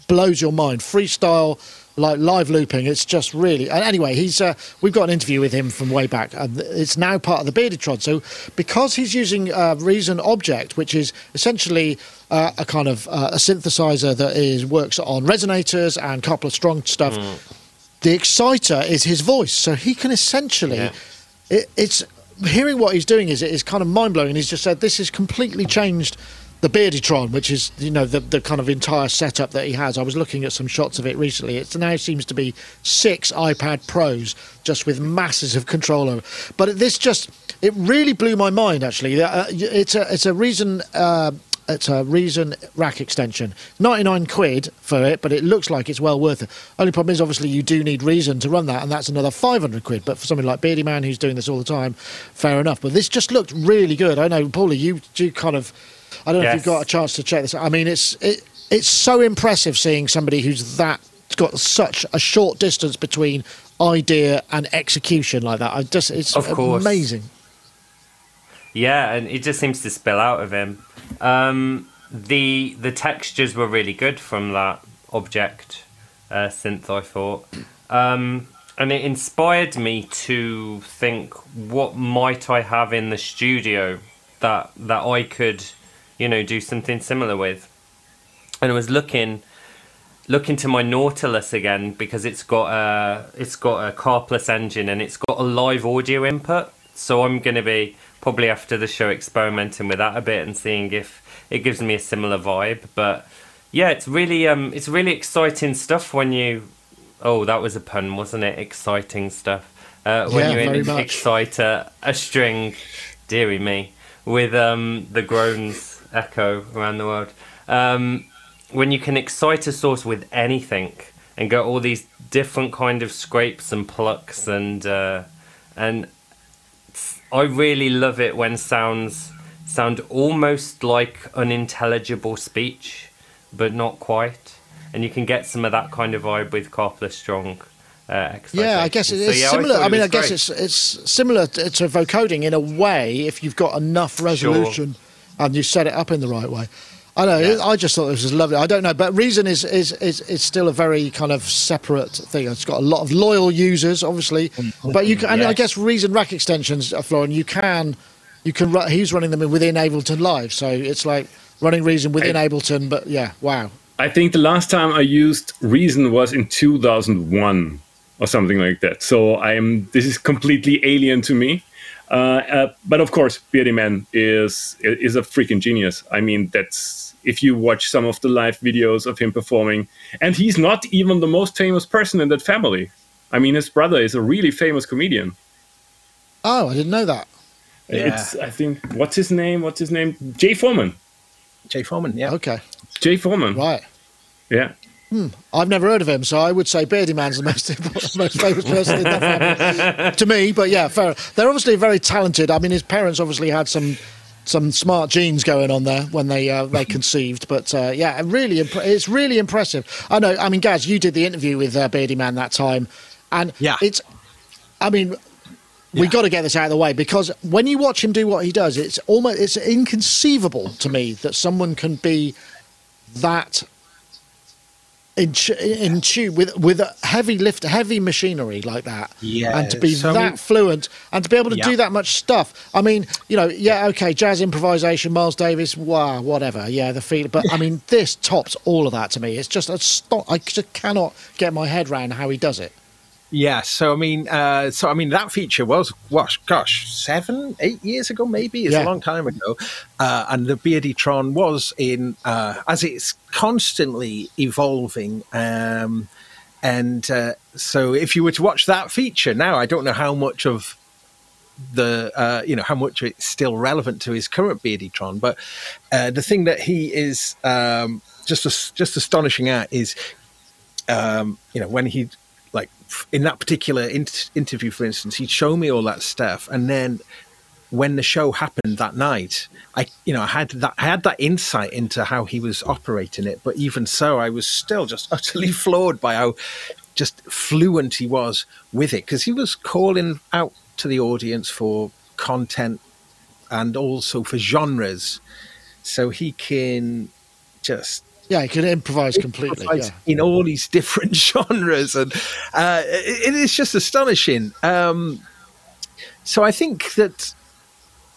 blows your mind. Freestyle, like live looping. It's just really. And anyway, he's uh, we've got an interview with him from way back. And it's now part of the Beardytron. So because he's using uh, Reason Objekt, which is essentially uh, a kind of uh, a synthesizer that is works on resonators and Karplus Strong stuff the exciter is his voice, so he can essentially. Yeah. It, it's hearing what he's doing is is kind of mind blowing. He's just said this has completely changed the Beardytron, which is you know the the kind of entire setup that he has. I was looking at some shots of it recently. It now seems to be six iPad Pros just with masses of control over. But this just it really blew my mind actually. Uh, it's a it's a reason. Uh, it's a uh, Reason rack extension. 99 quid for it, but it looks like it's well worth it. Only problem is, obviously, you do need Reason to run that, and that's another 500 quid. But for somebody like Beardyman, who's doing this all the time, fair enough. But this just looked really good. I know, Paulee, you you kind of, I don't know if you've got a chance to check this out. I mean, it's it, it's so impressive seeing somebody who's that got such a short distance between idea and execution like that. I just, it's Of course. amazing. Yeah, and it just seems to spill out of him. Um, the the textures were really good from that Objekt uh, synth. I thought, um, and it inspired me to think, what might I have in the studio that that I could, you know, do something similar with. And I was looking looking to my Nautilus again because it's got a it's got a Karplus engine and it's got a live audio input. So I'm going to be probably after the show experimenting with that a bit and seeing if it gives me a similar vibe. But yeah, it's really um it's really exciting stuff when you oh that was a pun wasn't it? Exciting stuff. Uh, when Yeah, you very in- much. excite a, a string, dearie me, with um the groans echo around the world. Um, when you can excite a source with anything and get all these different kind of scrapes and plucks and uh, and I really love it when sounds sound almost like unintelligible speech, but not quite. And you can get some of that kind of vibe with Karplus Strong. Uh, Yeah, I guess it is So, yeah, similar. I, it mean, I guess great. it's it's similar to, to vocoding in a way if you've got enough resolution and you set it up in the right way. I know. Yeah. I just thought this was lovely. I don't know, but Reason is, is is is still a very kind of separate thing. It's got a lot of loyal users, obviously, but you can. And I guess Reason rack extensions, uh, Florian, you can you can. He's running them within Ableton Live, so it's like running Reason within Ableton. But yeah, wow. I think the last time I used Reason was in 2001 or something like that. So I'm this is completely alien to me. Uh, uh, but of course, Beardyman is is a freaking genius. I mean, that's if you watch some of the live videos of him performing, and he's not even the most famous person in that family. I mean, his brother is a really famous comedian. Oh, I didn't know that. It's I think what's his name? What's his name? Jay Foreman. Jay Foreman, yeah. Okay, Jay Foreman. right. Yeah. Hmm. I've never heard of him, so I would say Beardyman's the most most famous person in that family to me. But yeah, fair. They're obviously very talented. I mean, his parents obviously had some some smart genes going on there when they uh, they conceived. But uh, yeah, really, imp- it's really impressive. I know. I mean, Gaz, you did the interview with uh, Beardyman that time, and Yeah. it's. I mean, we got to get this out of the way because when you watch him do what he does, it's almost it's inconceivable to me that someone can be that in in tune with with a heavy lift, heavy machinery like that, Yeah, and to be so that fluent and to be able to Yeah. do that much stuff. I mean, you know, yeah, okay, jazz improvisation, Miles Davis, wow, whatever, yeah, the feel. But I mean, this tops all of that to me. It's just a stop. I just cannot get my head around how he does it. Yeah, so I mean, uh, so I mean, that feature was, what, gosh, seven, eight years ago, maybe. It's Yeah. a long time ago, uh, and the Beardytron was in uh, as it's constantly evolving. Um, and uh, so, if you were to watch that feature now, I don't know how much of the uh, you know how much it's still relevant to his current Beardytron, but uh, the thing that he is um, just just astonishing at is um, you know when he in that particular in- interview, for instance, he'd show me all that stuff, and then when the show happened that night, I you know I had that I had that insight into how he was operating it, but even so, I was still just utterly floored by how just fluent he was with it because he was calling out to the audience for content and also for genres, so he can just Yeah, he can improvise completely. improvise Yeah. in all these different genres, and uh, it, it is just astonishing. Um, so I think that.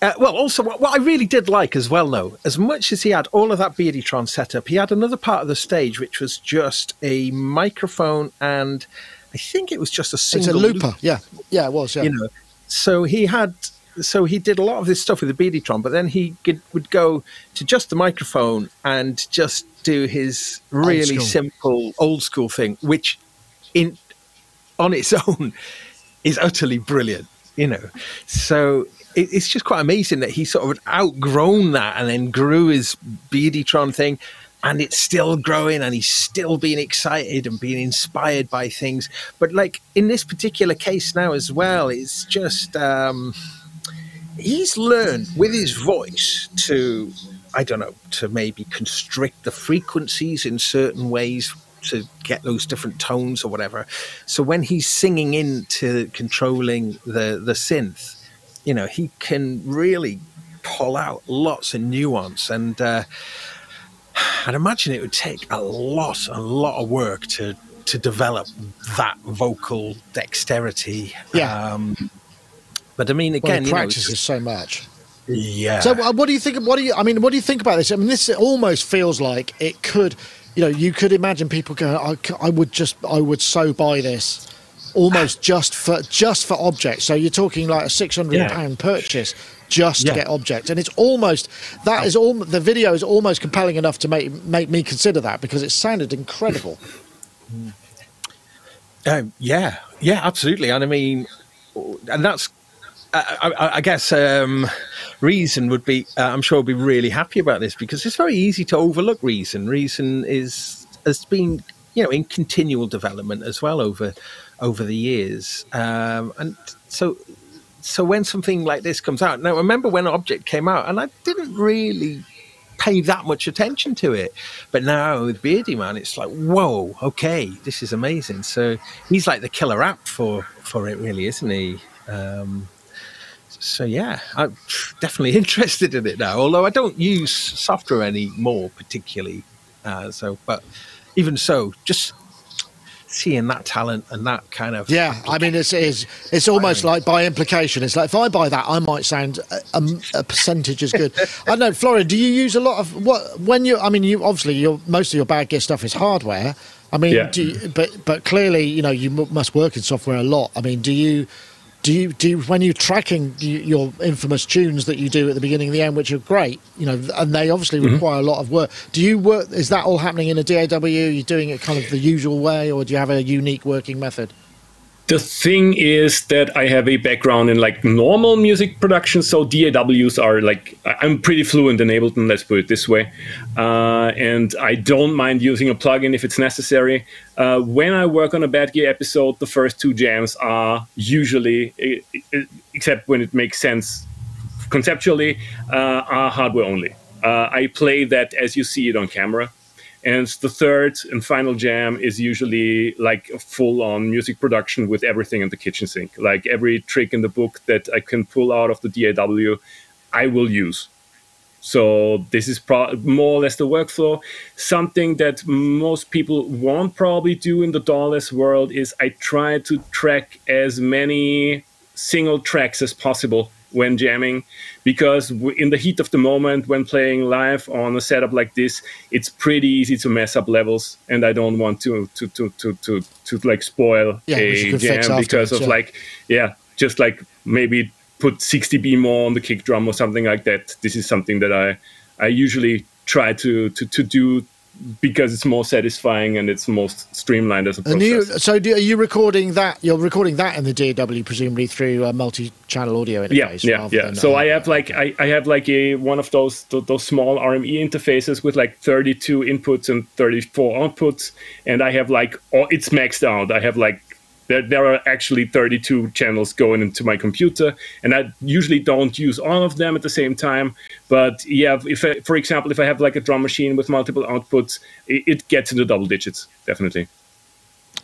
Uh, well, also, what, what I really did like as well, though, as much as he had all of that Beardytron set up, he had another part of the stage which was just a microphone and I think it was just a It's single a looper. Yeah, yeah, it was. Yeah. you know. So he had, so he did a lot of this stuff with the Beardytron, but then he could, would go to just the microphone and just do his really school. simple old school thing, which, in on its own, is utterly brilliant. You know, so it, it's just quite amazing that he sort of outgrown that and then grew his Beardytron thing. And it's still growing, and he's still being excited and being inspired by things. But like in this particular case now as well, it's just um, he's learned with his voice to I don't know to maybe constrict the frequencies in certain ways to get those different tones or whatever. So when he's singing into controlling the the synth, you know, he can really pull out lots of nuance and uh, I'd imagine it would take a lot, a lot of work to to develop that vocal dexterity. Yeah. Um, but I mean, Well, again, he you know, practices so much. yeah. So, uh, what do you think? What do you? I mean, what do you think about this? I mean, this almost feels like it could. You know, you could imagine people going, "I would just, I would so buy this, almost just for just for objects. So you're talking like a six hundred pound purchase just to get objects, and it's almost that is all. The video is almost compelling enough to make make me consider that because it sounded incredible. Um, yeah, yeah, absolutely. And I mean, and that's, I, I, I guess, um, Reason would be, uh, I'm sure, would be really happy about this because it's very easy to overlook Reason. Reason is has been, you know, in continual development as well over over the years, um, and so. So when something like this comes out, now remember when Objekt came out, and I didn't really pay that much attention to it. But now with Beardyman, it's like, whoa, okay, this is amazing. So he's like the killer app for for it, really, isn't he? Um, so yeah, I'm definitely interested in it now. Although I don't use software anymore, particularly. Uh, so, but even so, just seeing that talent and that kind of Yeah, I mean, it's it's, it's almost like by implication. It's like if I buy that, I might sound a, a, a percentage as good. I don't know, Florian. Do you use a lot of what when you? I mean, you obviously your most of your bad gear stuff is hardware. I mean, Yeah. do you, but but clearly, you know, you mu- must work in software a lot. I mean, do you? Do you do you, when you're tracking your infamous tunes that you do at the beginning and the end, which are great, you know, and they obviously mm-hmm. require a lot of work. Do you work? Is that all happening in a DAW? You're you doing it kind of the usual way, or do you have a unique working method? The thing is that I have a background in like normal music production, so DAWs are like I'm pretty fluent in Ableton. Let's put it this way, uh, and I don't mind using a plugin if it's necessary. Uh, when I work on a Bad Gear episode, the first two jams are usually, except when it makes sense conceptually, uh, are hardware only. Uh, I play that as you see it on camera. And the third and final jam is usually like a full on music production with everything in the kitchen sink. Like every trick in the book that I can pull out of the DAW, I will use. So this is pro- more or less the workflow. Something that most people won't probably do in the DAWless world is I try to track as many single tracks as possible when jamming because in the heat of the moment when playing live on a setup like this it's pretty easy to mess up levels and i don't want to to to to to, to like spoil Yeah, a jam because of yeah. like yeah just like maybe put 60 b more on the kick drum or something like that this is something that i i usually try to to, to do because it's more satisfying and it's most streamlined as a process. You, so do, are you recording that? You're recording that in the DAW, presumably through a multi-channel audio yeah interface. yeah rather yeah than, so uh, i have like I, I have like a one of those those small rme interfaces with like 32 inputs and 34 outputs and i have like oh, it's maxed out i have like there, there are actually 32 channels going into my computer and i usually don't use all of them at the same time. But yeah if I, for example if i have like a drum machine with multiple outputs it, it gets into double digits definitely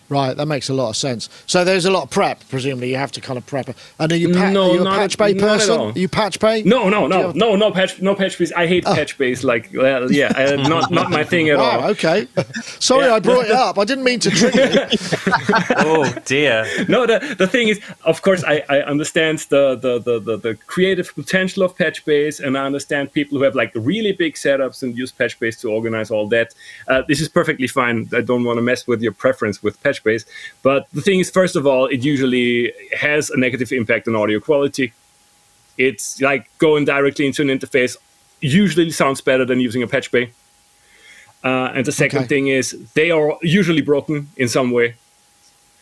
Right, that makes a lot of sense. So there's a lot of prep. Presumably, you have to kind of prep. And are you, pa- No, are you a patch bay not person? Are you patch bay? no no no have- no no patch no patch bays i hate patch bays like well, yeah uh, not not my thing at all Okay. Sorry, Yeah. I brought it up. I didn't mean to trigger you. oh dear. no, the, the thing is, of course, I, I understand the, the, the, the, the creative potential of patch bays, and I understand people who have like really big setups and use patch bays to organize all that. Uh, this is perfectly fine. I don't want to mess with your preference with Patch bays. But the thing is, first of all, it usually has a negative impact on audio quality. It's like going directly into an interface usually sounds better than using a patch bay. Uh, and the second Okay. thing is they are usually broken in some way.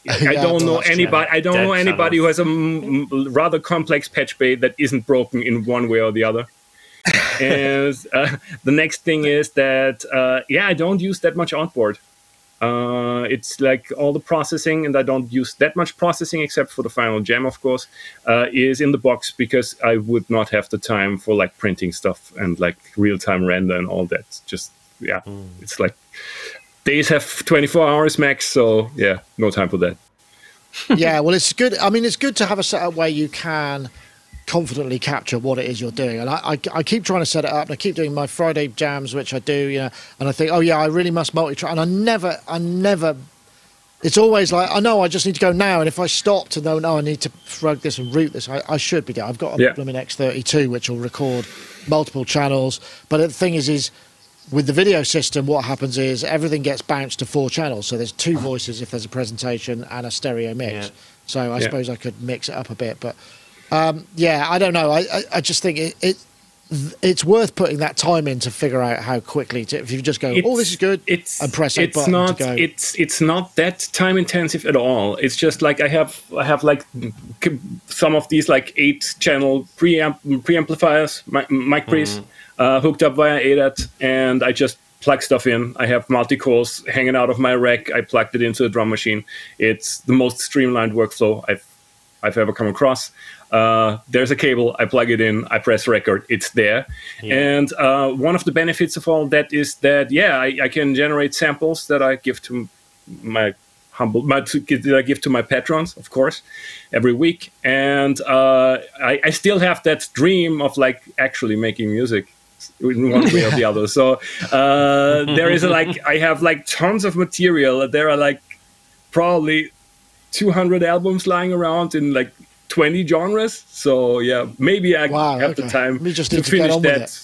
I don't know anybody. I don't know anybody channels. who has a m- m- rather complex patch bay that isn't broken in one way or the other. and uh, the next thing is that uh, yeah, I don't use that much outboard. Uh, it's like all the processing, and I don't use that much processing except for the final gem, of course, uh, is in the box because I would not have the time for like printing stuff and like real time render and all that. Just yeah, it's like days have 24 hours max, so yeah, no time for that. yeah, well, it's good. I mean, it's good to have a setup where you can confidently capture what it is you're doing. And I, I, I keep trying to set it up, and I keep doing my Friday jams, which I do, you know, and I think, oh yeah, I really must multi-track, and I never, I never. It's always like I know I just need to go now, and if I stop to know, no, I need to plug this and route this, I, I should be doing. I've got a Yeah. blooming X32 which will record multiple channels, but the thing is, is with the video system, what happens is everything gets bounced to four channels. So there's two voices if there's a presentation and a stereo mix. Yeah. So I Yeah. suppose I could mix it up a bit, but um, yeah, I don't know. I, I, I just think it, it it's worth putting that time in to figure out how quickly to if you just go, oh, this is good, It's and press that it's button not to go. it's it's not that time intensive at all. It's just like I have I have like some of these like eight channel preamp preamplifiers, mi- mic pre's uh, hooked up via ADAT, and I just plug stuff in. I have multi cores hanging out of my rack. I plugged it into a drum machine. It's the most streamlined workflow I've I've ever come across. Uh, there's a cable. I plug it in. I press record. It's there. And uh, one of the benefits of all that is that yeah, I, I can generate samples that I give to my humble, my, that I give to my patrons, of course, every week. And uh, I, I still have that dream of like actually making music in one way or the other. So uh, there is a, like I have like tons of material. There are like probably 200 albums lying around in like 20 genres. So yeah, maybe I Wow, have the time We just to need to get finish on with that it.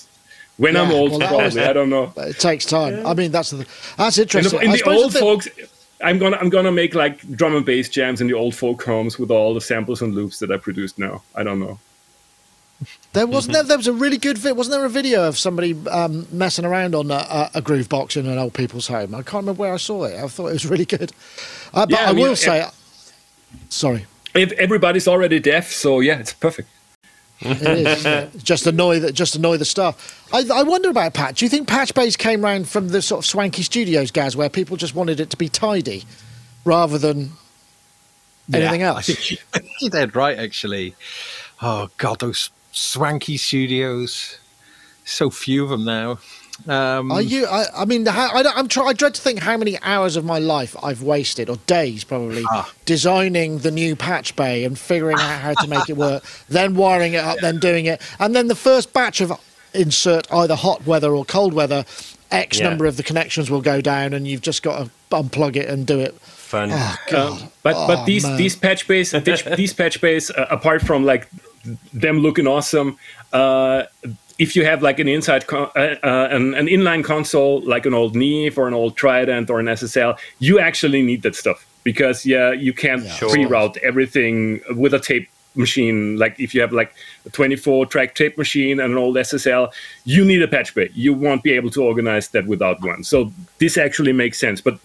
when I'm Yeah, old. well, probably I don't know. It takes time. I mean, that's the, that's In interesting. the, in the old folks, I'm gonna I'm gonna make like drum and bass jams in the old folk homes with all the samples and loops that I produced now. I don't know. There wasn't there, there was a really good vi- wasn't there a video of somebody um, messing around on a, a, a groove box in an old people's home? I can't remember where I saw it. I thought it was really good. Uh, but Yeah, I, I mean, will say, Sorry. If everybody's already deaf, so yeah, it's perfect. It is. yeah. just annoy that. Just annoy the staff. I, I wonder about patch. Do you think patch bays came round from the sort of swanky studios, Gaz, where people just wanted it to be tidy, rather than anything Yeah, I else? think you- you're dead right, actually. Oh God, those swanky studios. So few of them now. Um, Are you? I, I mean, how, I, I'm try, I dread to think how many hours of my life I've wasted, or days probably, Ah. designing the new patch bay and figuring out how to make it work, then wiring it up, then doing it, and then the first batch of insert either hot weather or cold weather, X Yeah. number of the connections will go down, and you've just got to unplug it and do it. Fun. Oh God! Um, but Oh, but these man. these patch bays these, these patch bays uh, apart from like them looking awesome uh, if you have like an inside con- uh, uh, an, an inline console like an old Neve or an old Trident or an SSL you actually need that stuff because yeah you can't Yeah. Sure. pre-route everything with a tape machine like if you have like a 24 track tape machine and an old SSL you need a patch bay you won't be able to organize that without one so this actually makes sense but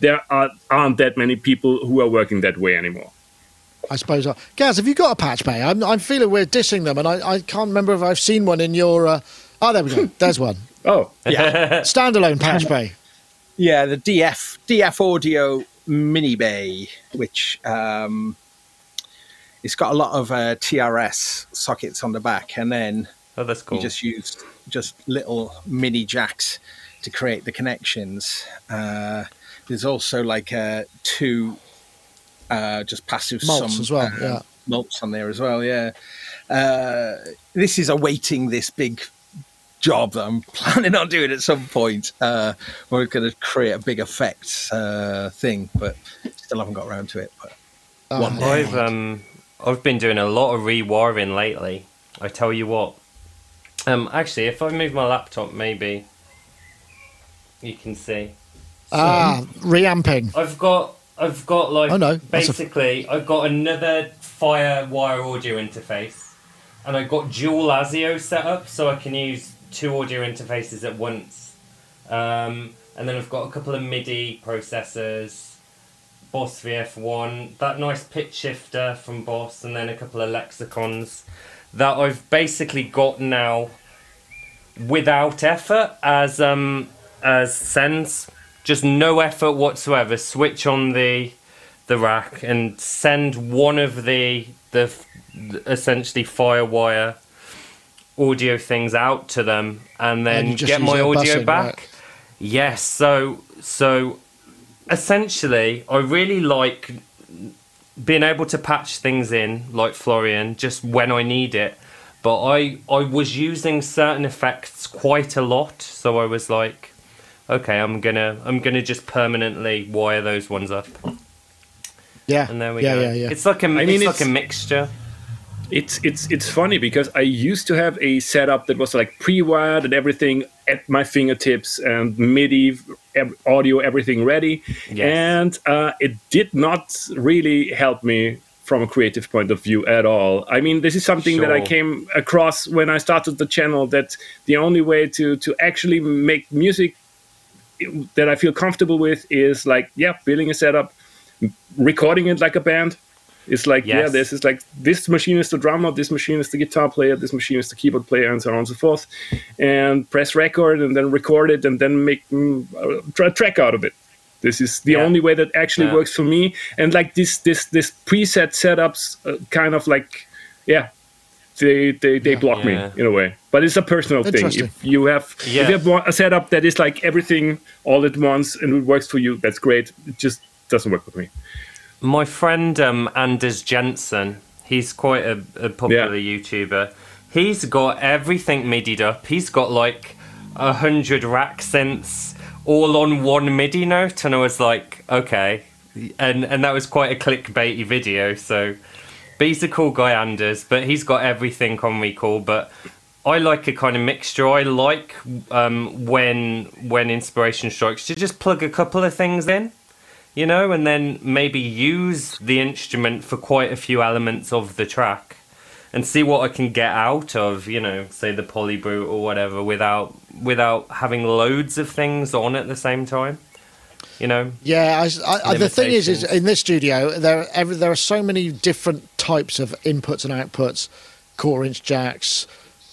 there are, aren't that many people who are working that way anymore. I suppose. I, Gaz, have you got a patch bay? I'm, I'm feeling we're dissing them, and I, I can't remember if I've seen one in your. Uh, oh, there we go. There's one. Oh, yeah. Standalone patch bay. Yeah, the DF DF Audio Mini Bay, which um, it's got a lot of uh, TRS sockets on the back, and then oh, that's cool. you just use just little mini jacks to create the connections. Uh, there's also like uh, two uh, just passive Mults sum, as well, uh, yeah. mults on there as well. Yeah, uh, this is awaiting this big job that I'm planning on doing at some point. Uh, we're going to create a big effects uh, thing, but still haven't got around to it. But Oh, One day. I've um I've been doing a lot of rewiring lately. I tell you what. Um, actually, if I move my laptop, maybe you can see. Ah, reamping. I've got I've got like Oh, no, basically I've got another Firewire audio interface, and I've got dual ASIO set up so I can use two audio interfaces at once. Um, and then I've got a couple of MIDI processors, Boss VF1, that nice pitch shifter from Boss, and then a couple of lexicons that I've basically got now without effort as um as sends just no effort whatsoever switch on the the rack and send one of the the essentially firewire audio things out to them and then just get my audio back right. yes so so essentially i really like being able to patch things in like Florian just when I need it. But I I was using certain effects quite a lot, so I was like, okay, I'm gonna I'm gonna just permanently wire those ones up, Yeah. and there we yeah, go. Yeah, yeah, It's like a mean, it's, it's- like a mixture. it's it's it's funny because I used to have a setup that was like pre-wired and everything at my fingertips and MIDI audio, everything ready, Yes. and uh, it did not really help me from a creative point of view at all. I mean, this is something that I came across when I started the channel. That the only way to to actually make music that I feel comfortable with is like yeah, building a setup, recording it like a band. It's like yeah, this is like this machine is the drummer, this machine is the guitar player, this machine is the keyboard player, and so on and so forth. And press record and then record it and then make mm, a track out of it. This is the Yeah. only way that actually Yeah. works for me. And like this this this preset setups, uh, kind of like yeah, they they, they block Yeah. me in a way. But it's a personal thing. If you have Yeah. if you have a setup that is like everything all at once and it works for you, that's great. It just doesn't work with me. My friend um, Anders Jensen, he's quite a, a popular YouTuber. He's got everything midied up. He's got like a hundred rack synths all on one MIDI note, and I was like, okay, and and that was quite a clickbaity video. So, but he's a cool guy, Anders. But he's got everything on recall. But I like a kind of mixture. I like um, when when inspiration strikes to just plug a couple of things in you know, and then maybe use the instrument for quite a few elements of the track and see what I can get out of, you know, say the polybrute or whatever without without having loads of things on at the same time. You know, Yeah, I, I, the thing is, is in this studio there every, there are so many different types of inputs and outputs, quarter inch jacks,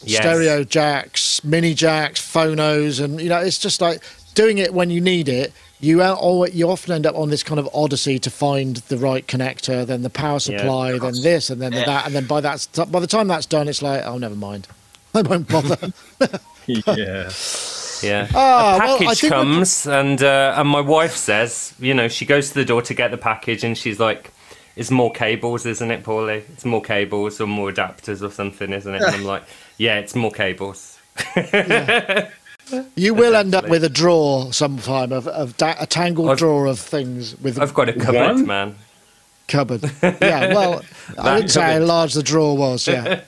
Yes. stereo jacks, mini jacks, phonos, and you know it's just like doing it when you need it. You are always, you often end up on this kind of odyssey to find the right connector, then the power supply, then this, and then that, and then by that by the time that's done, it's like oh never mind, I won't bother. yeah. Yeah. Ah, a well, I package we- comes and uh, and my wife says, you know, she goes to the door to get the package and she's like, "It's more cables, isn't it, Paulee? It's more cables or more adapters or something, isn't it?" And I'm like, "Yeah, it's more cables." You will end up with a drawer sometime of, of da- a tangled I've- drawer of things with I've got a cupboard, One? man. cupboard. Yeah, well, I didn't say how large the drawer was. Yeah.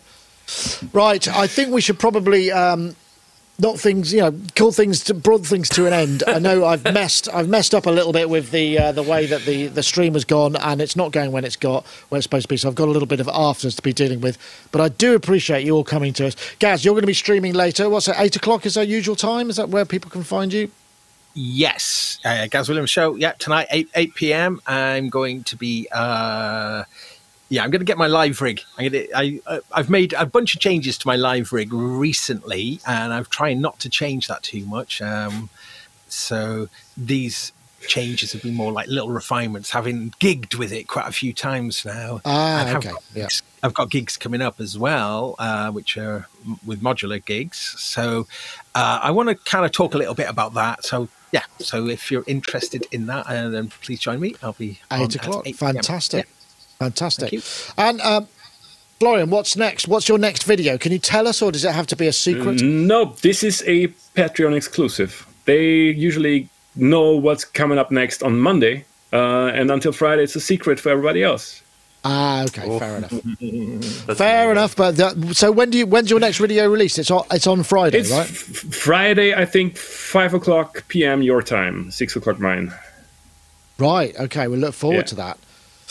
right. I think we should probably um, not things. You know, call things to brought things to an end. I know I've messed. I've messed up a little bit with the uh, the way that the the stream has gone, and it's not going when it's got where it's supposed to be. So I've got a little bit of afters to be dealing with. But I do appreciate you all coming to us. Gaz, you're going to be streaming later. What's it? Eight o'clock is our usual time. Is that where people can find you? Yes, uh, Gaz Williams show. Yeah, tonight eight eight p.m. I'm going to be. Uh, yeah, I'm going to get my live rig. I'm going to. I uh, I've made a bunch of changes to my live rig recently, and I've tried not to change that too much. Um, so these changes have been more like little refinements. Having gigged with it quite a few times now. Ah, okay, got yeah. I've got gigs coming up as well, uh, which are with modular gigs. So uh, I want to kind of talk a little bit about that. So yeah, so if you're interested in that, uh, then please join me. I'll be Eight at o'clock. 8 p.m. Fantastic. Fantastic. And um, Florian, what's next? What's your next video? Can you tell us, or does it have to be a secret? No, this is a Patreon exclusive. They usually know what's coming up next on Monday, uh, and until Friday, it's a secret for everybody else. Ah, okay, fair enough. Fair enough. But that, so when do you? When's your next video released? It's on. It's on Friday, It's right? f- Friday, I think, five o'clock p.m. your time, six o'clock mine. Right. Okay. We look forward Yeah. to that.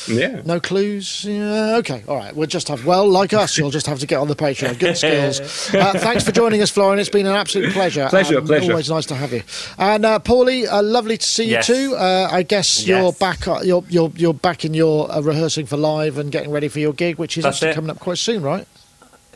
Yeah. No clues. Yeah, okay. All right. We'll just have. Well, like us, you'll just have to get on the Patreon. Good skills. Uh, thanks for joining us, Florian. It's been an absolute pleasure. Pleasure, and pleasure. Always nice to have you. And uh, Paulee, uh, lovely to see you Yes. too. Uh, I guess you're back. Uh, you're you're you're back in your uh, rehearsing for live and getting ready for your gig, which is That's actually it. coming up quite soon, right?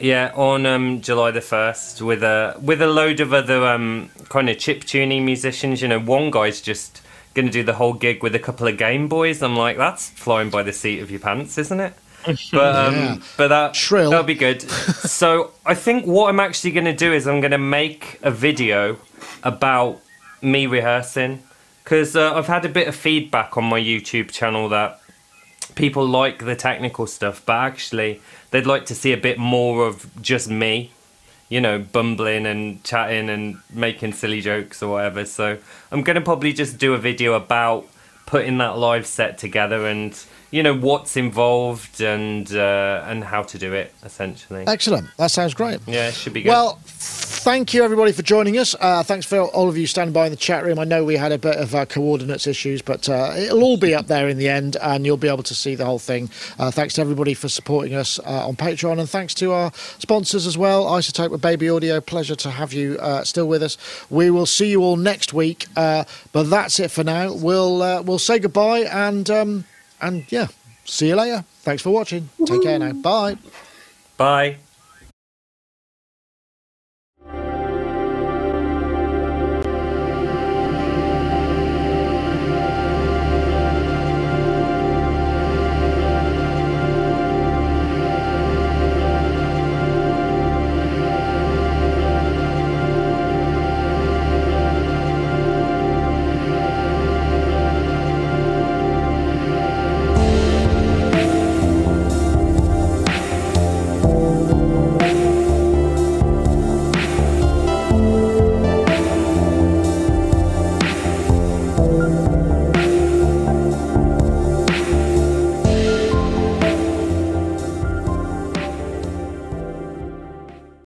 Yeah, on um, July the first, with a with a load of other um, kind of chip tuning musicians. You know, one guy's just going to do the whole gig with a couple of Game Boys. I'm like, that's flying by the seat of your pants, isn't it? But um, Yeah. but that Shrill. that'll be good. so I think what I'm actually going to do is I'm going to make a video about me rehearsing because uh, I've had a bit of feedback on my YouTube channel that people like the technical stuff, but actually they'd like to see a bit more of just me, you know, bumbling and chatting and making silly jokes or whatever. So I'm going to probably just do a video about putting that live set together and you know what's involved and uh, and how to do it essentially. Excellent. That sounds great. Yeah, it should be good. Well, thank you everybody for joining us. Uh, thanks for all of you standing by in the chat room. I know we had a bit of uh, coordinates issues, but uh, it'll all be up there in the end, and you'll be able to see the whole thing. Uh, thanks to everybody for supporting us uh, on Patreon, and thanks to our sponsors as well. iZotope with Baby Audio. Pleasure to have you uh, still with us. We will see you all next week, uh, but that's it for now. We'll uh, we'll say goodbye and um, and yeah, see you later. Thanks for watching. Take care now. Bye. Bye.